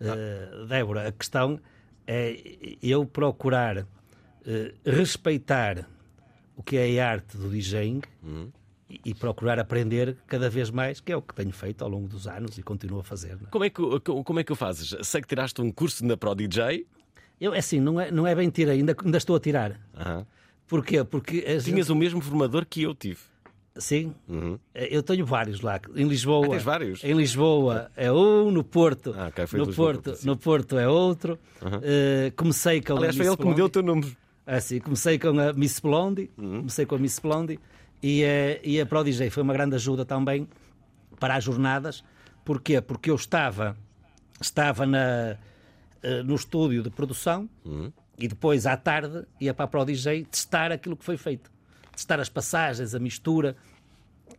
Speaker 6: Eh, Débora, a questão é eu procurar eh, respeitar o que é a arte do DJing e, e procurar aprender cada vez mais, que é o que tenho feito ao longo dos anos e continuo a fazer. não é?
Speaker 5: Como é, que, como é que o fazes? Sei que tiraste um curso na Pro DJ.
Speaker 6: Eu, é assim, não é, não é bem tirar, ainda, ainda estou a tirar.
Speaker 5: Aham.
Speaker 6: Porquê? Porque a gente-
Speaker 5: Tinhas o mesmo formador que eu tive.
Speaker 6: Sim,
Speaker 5: Uhum.
Speaker 6: eu tenho vários lá. Em Lisboa.
Speaker 5: Ah, tens vários?
Speaker 6: Em Lisboa é um, no Porto.
Speaker 5: Ah, ok, foi
Speaker 6: no,
Speaker 5: Lisboa,
Speaker 6: Porto no Porto é outro.
Speaker 5: Uhum.
Speaker 6: Eh, comecei com
Speaker 5: Aliás,
Speaker 6: a
Speaker 5: foi
Speaker 6: Miss
Speaker 5: ele que me deu o
Speaker 6: Blondie.
Speaker 5: teu número.
Speaker 6: Ah, sim, comecei com a Miss Blondie.
Speaker 5: Uhum.
Speaker 6: Comecei com a Miss Blondie. E, eh, e a Pro DJ foi uma grande ajuda também para as jornadas. Porquê? Porque eu estava, estava na, eh, no estúdio de produção
Speaker 5: Uhum.
Speaker 6: e depois à tarde ia para a Pro DJ testar aquilo que foi feito. Testar as passagens, a mistura.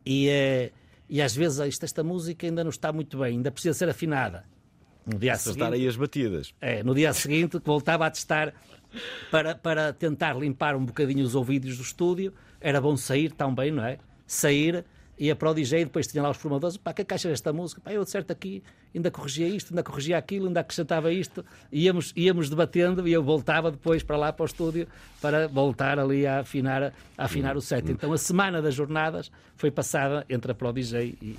Speaker 6: E, eh, e às vezes "Ah, isto, esta música ainda não está muito bem, ainda precisa ser afinada. No dia a
Speaker 5: Acertar
Speaker 6: seguir,
Speaker 5: aí as batidas.
Speaker 6: é, no dia seguinte voltava a testar para, para tentar limpar um bocadinho os ouvidos do estúdio. Era bom sair também, não é? Sair ia para o DJ e depois tinha lá os formadores, pá, que é que achas desta música? Pá, eu de certo aqui ainda corrigia isto, ainda corrigia aquilo, ainda acrescentava isto, íamos, íamos debatendo e eu voltava depois para lá para o estúdio para voltar ali a afinar, a afinar o set. Então a semana das jornadas foi passada entre a Pro DJ e, e-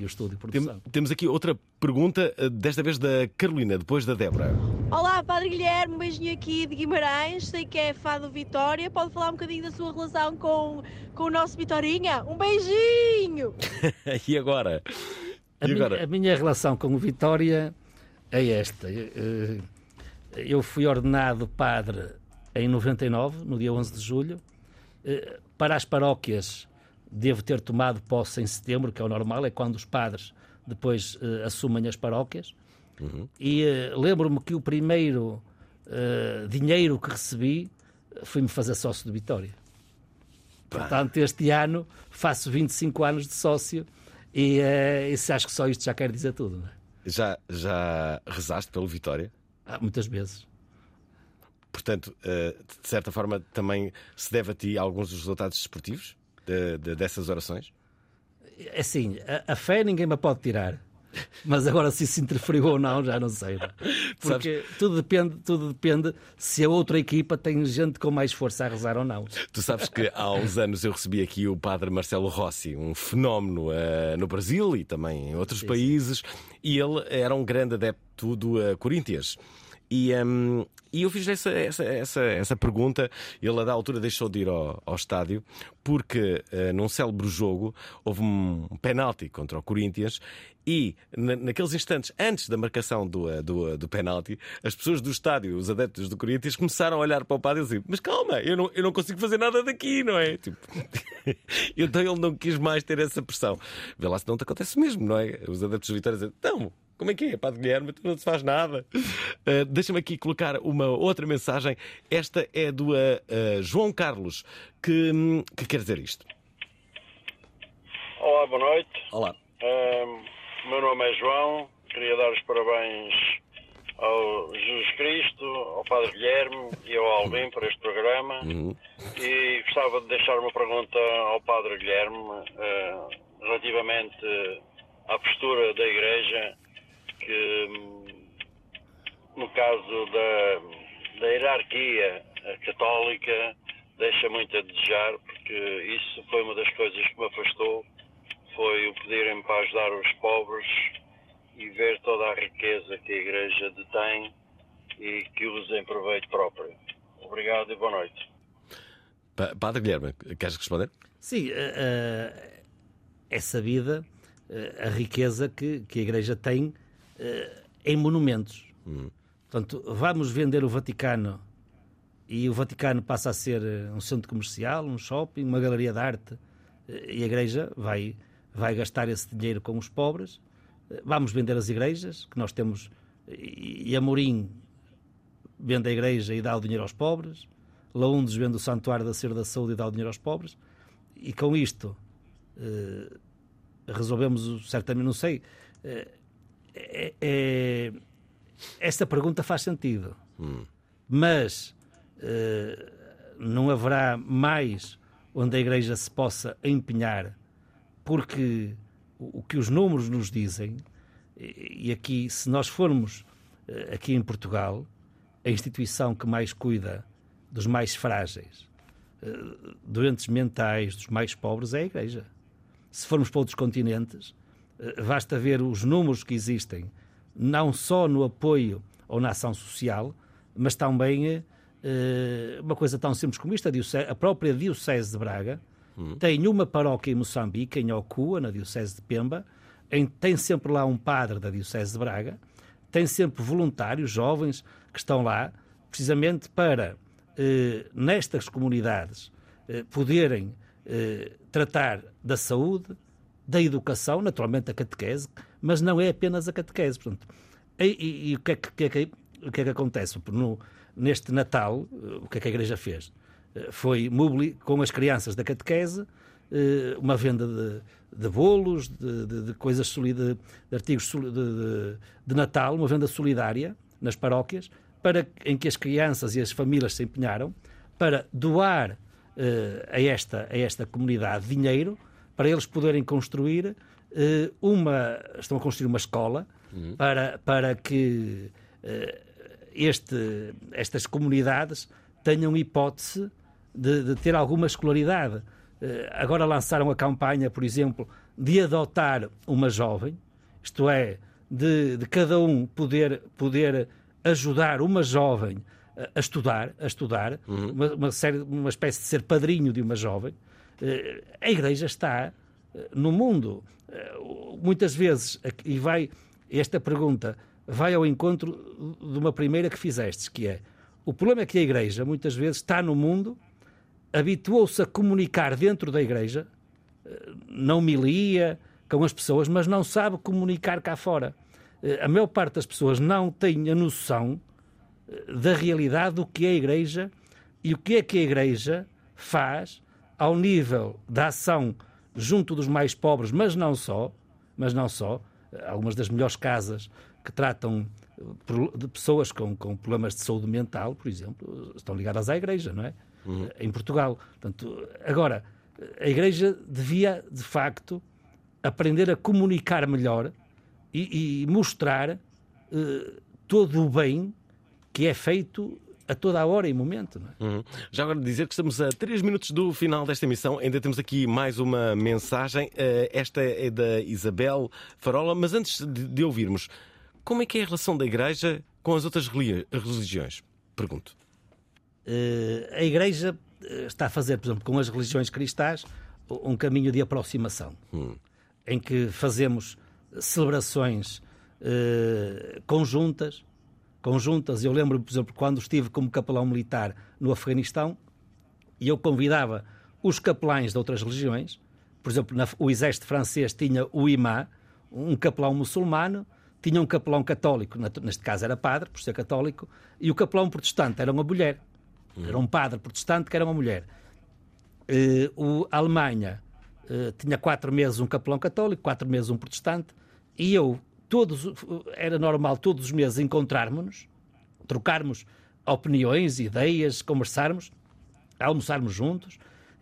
Speaker 6: e o estúdio de
Speaker 5: Tem-
Speaker 6: produção.
Speaker 5: temos aqui outra pergunta, eh, desta vez da Carolina, depois da Débora.
Speaker 13: Olá, Padre Guilherme, um beijinho aqui de Guimarães. Sei que é fã do Vitória. Pode falar um bocadinho da sua relação com, com o nosso Vitorinha? Um beijinho!
Speaker 5: e agora?
Speaker 6: A
Speaker 5: E
Speaker 6: minha, a minha relação com o Vitória é esta. Eh, Eu fui ordenado padre em 99, no dia 11 de julho. Eh, Para as paróquias, devo ter tomado posse em setembro, que é o normal, é quando os padres depois eh, assumem as paróquias. E eh, lembro-me que o primeiro dinheiro que recebi foi-me fazer sócio de Vitória. Portanto, este ano faço 25 anos de sócio e, eh, isso acho que só isto já quer dizer tudo. não é?
Speaker 5: Já, já rezaste pelo Vitória?
Speaker 6: Ah, muitas vezes.
Speaker 5: Portanto, eh, de certa forma, também se deve a ti alguns dos resultados desportivos de- de- dessas orações?
Speaker 6: É Assim, a, a fé ninguém me pode tirar. Mas agora se isso interferiu ou não, já não sei. não é? Porque tudo depende, tudo depende se a outra equipa tem gente com mais força a rezar ou não.
Speaker 5: Tu sabes que há uns anos eu recebi aqui o padre Marcelo Rossi, um fenómeno eh, no Brasil e também em outros países, e ele era um grande adepto do eh, Corinthians. E, hum, e eu fiz essa, essa, essa, essa pergunta. Ele, a da altura, deixou de ir ao, ao estádio porque, eh, num célebre jogo, houve um penalti contra o Corinthians. E na- naqueles instantes antes da marcação do, eh, do, do penalti, as pessoas do estádio, os adeptos do Corinthians, começaram a olhar para o padre e dizer: Mas calma, eu não, eu não consigo fazer nada daqui, não é? Tipo, então ele não quis mais ter essa pressão. Vê lá se não te acontece mesmo, não é? Os adeptos do Vitória dizem: Então, como é que é, Padre Guilherme? Tu não se faz nada. Uh, Deixa-me aqui colocar uma outra mensagem. Esta é do uh, uh, João Carlos, que, hum, que quer dizer isto.
Speaker 14: Olá, boa noite.
Speaker 5: Olá.
Speaker 14: Ahm, meu nome é João. Queria dar os parabéns ao Jesus Cristo, ao Padre Guilherme e ao Alvin por este programa. E gostava de deixar uma pergunta ao Padre Guilherme relativamente à postura da Igreja, que no caso da, da hierarquia eh, católica deixa muito a desejar, porque isso foi uma das coisas que me afastou, foi o pedirem para ajudar os pobres e ver toda a riqueza que a Igreja detém e que usa em proveito próprio. Obrigado e boa noite.
Speaker 5: Pa- Padre Guilherme, queres responder?
Speaker 6: Sim, eh, eh, é sabida eh, a riqueza que, que a Igreja tem eh, em monumentos. Portanto, vamos vender o Vaticano e o Vaticano passa a ser eh, um centro comercial, um shopping, uma galeria de arte eh, e a Igreja vai, vai gastar esse dinheiro com os pobres. Eh, Vamos vender as igrejas, que nós temos, e Amorim vende a igreja e dá o dinheiro aos pobres. Laundes vende o Santuário da Ser da Saúde e dá o dinheiro aos pobres. E com isto eh, resolvemos, certamente, não sei. eh, é- é- esta pergunta faz sentido, mas eh, não haverá mais onde a Igreja se possa empenhar, porque o, que os números nos dizem, e, aqui, se nós formos eh, aqui em Portugal, a instituição que mais cuida dos mais frágeis, eh, doentes mentais, dos mais pobres, é a Igreja. Se formos para outros continentes, basta ver os números que existem, não só no apoio ou na ação social, mas também eh, uma coisa tão simples como isto: a, própria Diocese de Braga tem uma paróquia em Moçambique, em Ocua, na Diocese de Pemba, em- tem sempre lá um padre da Diocese de Braga, tem sempre voluntários, jovens, que estão lá, precisamente para, eh, nestas comunidades, eh, poderem eh, tratar da saúde, da educação, naturalmente a catequese, mas não é apenas a catequese. Portanto, e, e- e o, que é que, que é que- é que acontece? No- neste Natal, eh, o que é que a Igreja fez? Eh, Foi, com as crianças da catequese, eh, uma venda de, de bolos, de, de- de coisas, soli- de, artigos de, Natal, uma venda solidária nas paróquias, para, em que as crianças e as famílias se empenharam para doar a, esta, a esta comunidade dinheiro para eles poderem construir eh, uma. Estão a construir uma escola
Speaker 5: Uhum.
Speaker 6: para, para que eh, este, estas comunidades tenham hipótese de, de ter alguma escolaridade. Eh, agora lançaram a campanha, por exemplo, de adotar uma jovem, isto é, de, de cada um poder, poder ajudar uma jovem a, estudar, a estudar uma, uma, série, uma espécie de ser padrinho de uma jovem. Eh, a Igreja está eh, no mundo. Eh, Muitas vezes, e vai esta pergunta vai ao encontro de uma primeira que fizestes, que é o problema é que a Igreja muitas vezes está no mundo, habituou-se a comunicar dentro da Igreja, não milia com as pessoas, mas não sabe comunicar cá fora. A maior parte das pessoas não tem a noção da realidade do que é a Igreja e o que é que a Igreja faz ao nível da ação junto dos mais pobres, mas não só, mas não só, Eh, algumas das melhores casas que tratam eh, de pessoas com, com problemas de saúde mental, por exemplo, estão ligadas à Igreja, não é? Eh, Em Portugal. Portanto, agora, a Igreja devia, de facto, aprender a comunicar melhor e, e mostrar eh, todo o bem que é feito a toda a hora e momento. Não é?
Speaker 5: Uhum. Já agora dizer que estamos a 3 minutos do final desta emissão. Ainda temos aqui mais uma mensagem. Eh, Esta é da Isabel Farola. Mas antes de, ouvirmos, como é que é a relação da Igreja com as outras reli- religiões? Pergunto.
Speaker 6: Eh, a Igreja eh, está a fazer, por exemplo, com as religiões cristãs, um caminho de aproximação, em que fazemos celebrações eh, conjuntas, conjuntas. Eu lembro, por exemplo, quando estive como capelão militar no Afeganistão, e eu convidava os capelães de outras religiões, por exemplo, na- o exército francês tinha o imã, um capelão muçulmano, tinha um capelão católico, neste caso era padre, por ser católico, e o capelão protestante era uma mulher. Era um padre protestante que era uma mulher. Eh, o, a Alemanha eh, tinha quatro meses um capelão católico, quatro meses um protestante, e eu, todos, era normal todos os meses encontrarmos-nos, trocarmos opiniões, ideias, conversarmos, almoçarmos juntos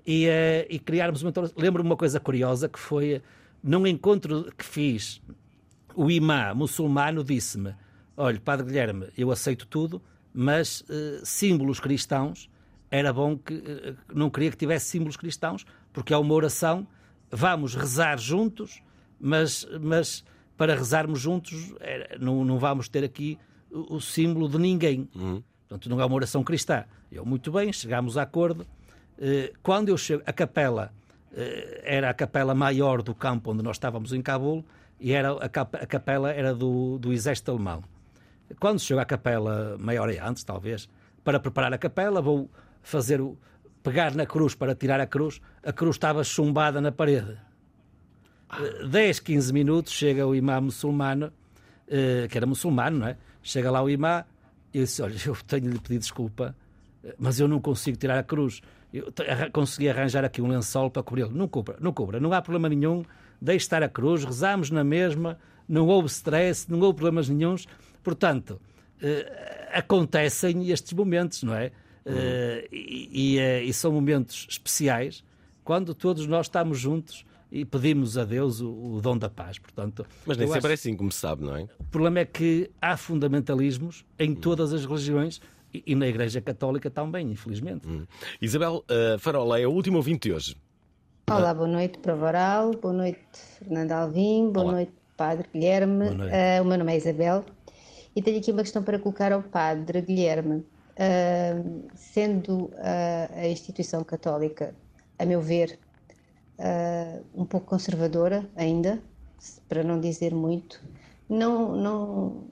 Speaker 6: e, eh, e criarmos uma. Lembro-me uma coisa curiosa que foi eh, num encontro que fiz, o imã muçulmano disse-me: Olha, Padre Guilherme, eu aceito tudo, mas eh, símbolos cristãos era bom que. eh, não queria que tivesse símbolos cristãos, porque é uma oração, vamos rezar juntos, mas, mas para rezarmos juntos não, não vamos ter aqui o, o símbolo de ninguém. Portanto, não é uma oração cristã. Eu, muito bem, chegámos a acordo. Eh, Quando eu chego, a capela eh, era a capela maior do campo onde nós estávamos em Cabul e era, a, cap- a capela era do, do exército alemão. Quando chego à capela, meia hora antes, talvez, para preparar a capela, vou fazer o, pegar na cruz para tirar a cruz. A cruz estava chumbada na parede. Eh, 10, 15 minutos, chega o imã muçulmano, eh, que era muçulmano, não é? Chega lá o imã e disse: Olha, eu tenho de lhe pedir desculpa, eh, mas eu não consigo tirar a cruz. Eu consegui arranjar aqui um lençol para cobri-lo. Não cobra, não cobra, não há problema nenhum, deixe estar a cruz, rezamos na mesma, não houve stress, não houve problemas nenhuns. Portanto, eh, acontecem estes momentos, não é? Eh, e, e, e são momentos especiais quando todos nós estamos juntos e pedimos a Deus o, o dom da paz. Portanto,
Speaker 5: Mas nem sempre é
Speaker 6: acho-
Speaker 5: assim, como se sabe, não é?
Speaker 6: o problema é que há fundamentalismos em todas as religiões e, e na Igreja Católica também, infelizmente.
Speaker 5: Isabel eh, Farola é o último ouvinte de hoje.
Speaker 15: Olá, boa noite para Varal, boa noite Fernando Alvim, boa noite Padre Guilherme.
Speaker 5: Boa noite.
Speaker 15: Ah, o meu nome é Isabel e tenho aqui uma questão para colocar ao Padre Guilherme. Ah, sendo a instituição católica, a meu ver, ah, um pouco conservadora ainda, para não dizer muito, não, não,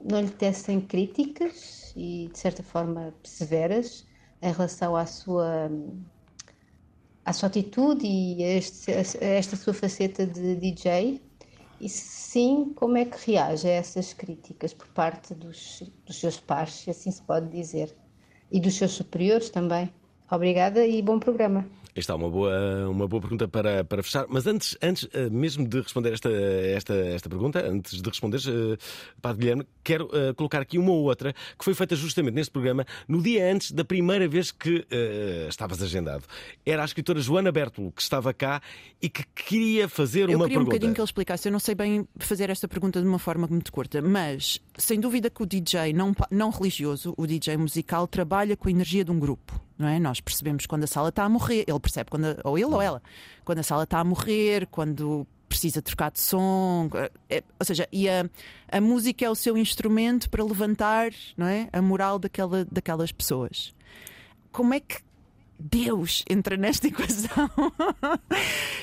Speaker 15: não lhe tecem críticas e de certa forma severas em relação à sua à sua atitude e a, este- a esta sua faceta de DJ? E sim, como é que reage a essas críticas por parte dos, dos seus pares, se assim se pode dizer? E dos seus superiores também? Obrigada e bom programa.
Speaker 5: Esta é uma boa, uma boa pergunta para, para fechar. Mas antes, antes eh, mesmo de responder esta, esta, esta pergunta, antes de responder, uh, Padre Guilherme, quero uh, colocar aqui uma ou outra que foi feita justamente neste programa no dia antes da primeira vez que uh, estavas agendado. Era a escritora Joana Bertolo que estava cá e que queria fazer
Speaker 16: Eu
Speaker 5: uma
Speaker 16: queria um
Speaker 5: pergunta.
Speaker 16: bocadinho que ele explicasse. Eu não sei bem fazer esta pergunta de uma forma muito curta, mas sem dúvida que o DJ não, não religioso, o DJ musical, trabalha com a energia de um grupo. Não é? Nós percebemos quando a sala está a morrer, ele percebe quando, a- ou ele ou ela, quando a sala está a morrer, quando precisa trocar de som, é- ou seja, e a, a música é o seu instrumento para levantar não é? a moral daquela, daquelas pessoas. Como é que Deus entra nesta equação?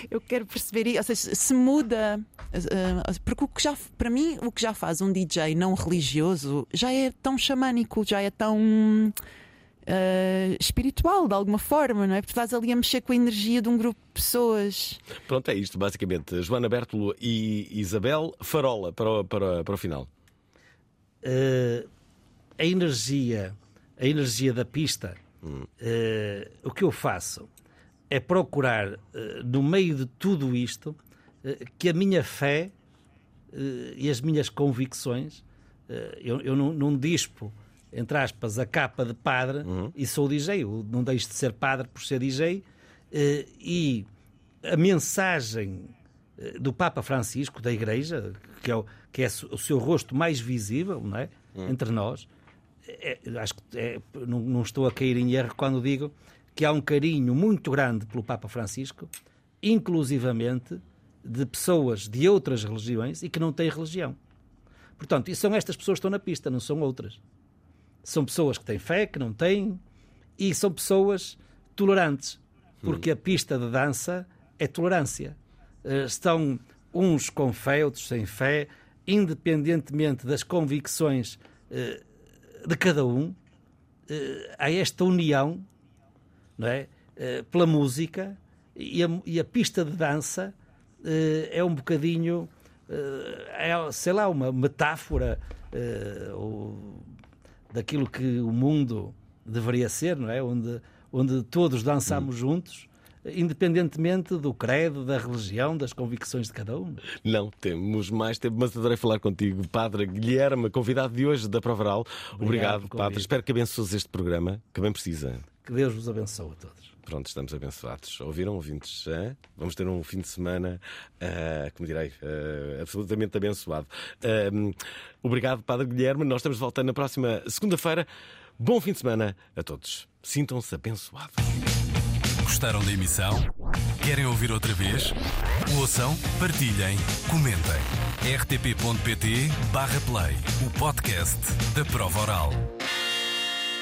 Speaker 16: Eu quero perceber. Ou seja, se muda. eh, Porque o que já, para mim, o que já faz um DJ não religioso já é tão xamânico, já é tão eh, espiritual, de alguma forma, não é? Porque estás ali a mexer com a energia de um grupo de pessoas.
Speaker 5: Pronto, é isto, basicamente. Joana Bertolo e Isabel, farola para o, para, para o final.
Speaker 6: Eh, a energia, a energia da pista, eh, o que eu faço é procurar, eh, no meio de tudo isto, que a minha fé e as minhas convicções, eu, eu não, não dispo, entre aspas, a capa de padre e sou DJ. Eu não deixo de ser padre por ser DJ. eh, e a mensagem eh, do Papa Francisco, da Igreja, que é o, que é o seu rosto mais visível não é? entre nós, é- acho que é- não, não estou a cair em erro quando digo que há um carinho muito grande pelo Papa Francisco, inclusivamente de pessoas de outras religiões e que não têm religião. Portanto, e são estas pessoas que estão na pista, não são outras. São pessoas que têm fé, que não têm, e são pessoas tolerantes, porque a pista de dança é tolerância. Eh, Estão uns com fé, outros sem fé, independentemente das convicções eh, de cada um, eh, há esta união não é? Pela música e a, e a pista de dança é um bocadinho, é, sei lá, uma metáfora daquilo que o mundo deveria ser, não é? Onde, onde todos dançamos juntos, independentemente do credo, da religião, das convicções de cada um.
Speaker 5: Não temos mais tempo, mas adorei falar contigo, Padre Guilherme, convidado de hoje da Provaral. Obrigado,
Speaker 6: pelo
Speaker 5: Padre. Espero que abençoes este programa, que bem precisa.
Speaker 6: Que Deus vos abençoe a todos.
Speaker 5: Pronto, estamos abençoados. Ouviram, ouvintes? hã? Vamos ter um fim de semana, ah, como direi, ah, absolutamente abençoado. Ah, obrigado, Padre Guilherme. Nós estamos voltando na próxima segunda-feira. Bom fim de semana a todos. Sintam-se abençoados.
Speaker 17: Gostaram da emissão? Querem ouvir outra vez? Ouçam, partilhem, comentem. rtp.pt/play o podcast da prova oral.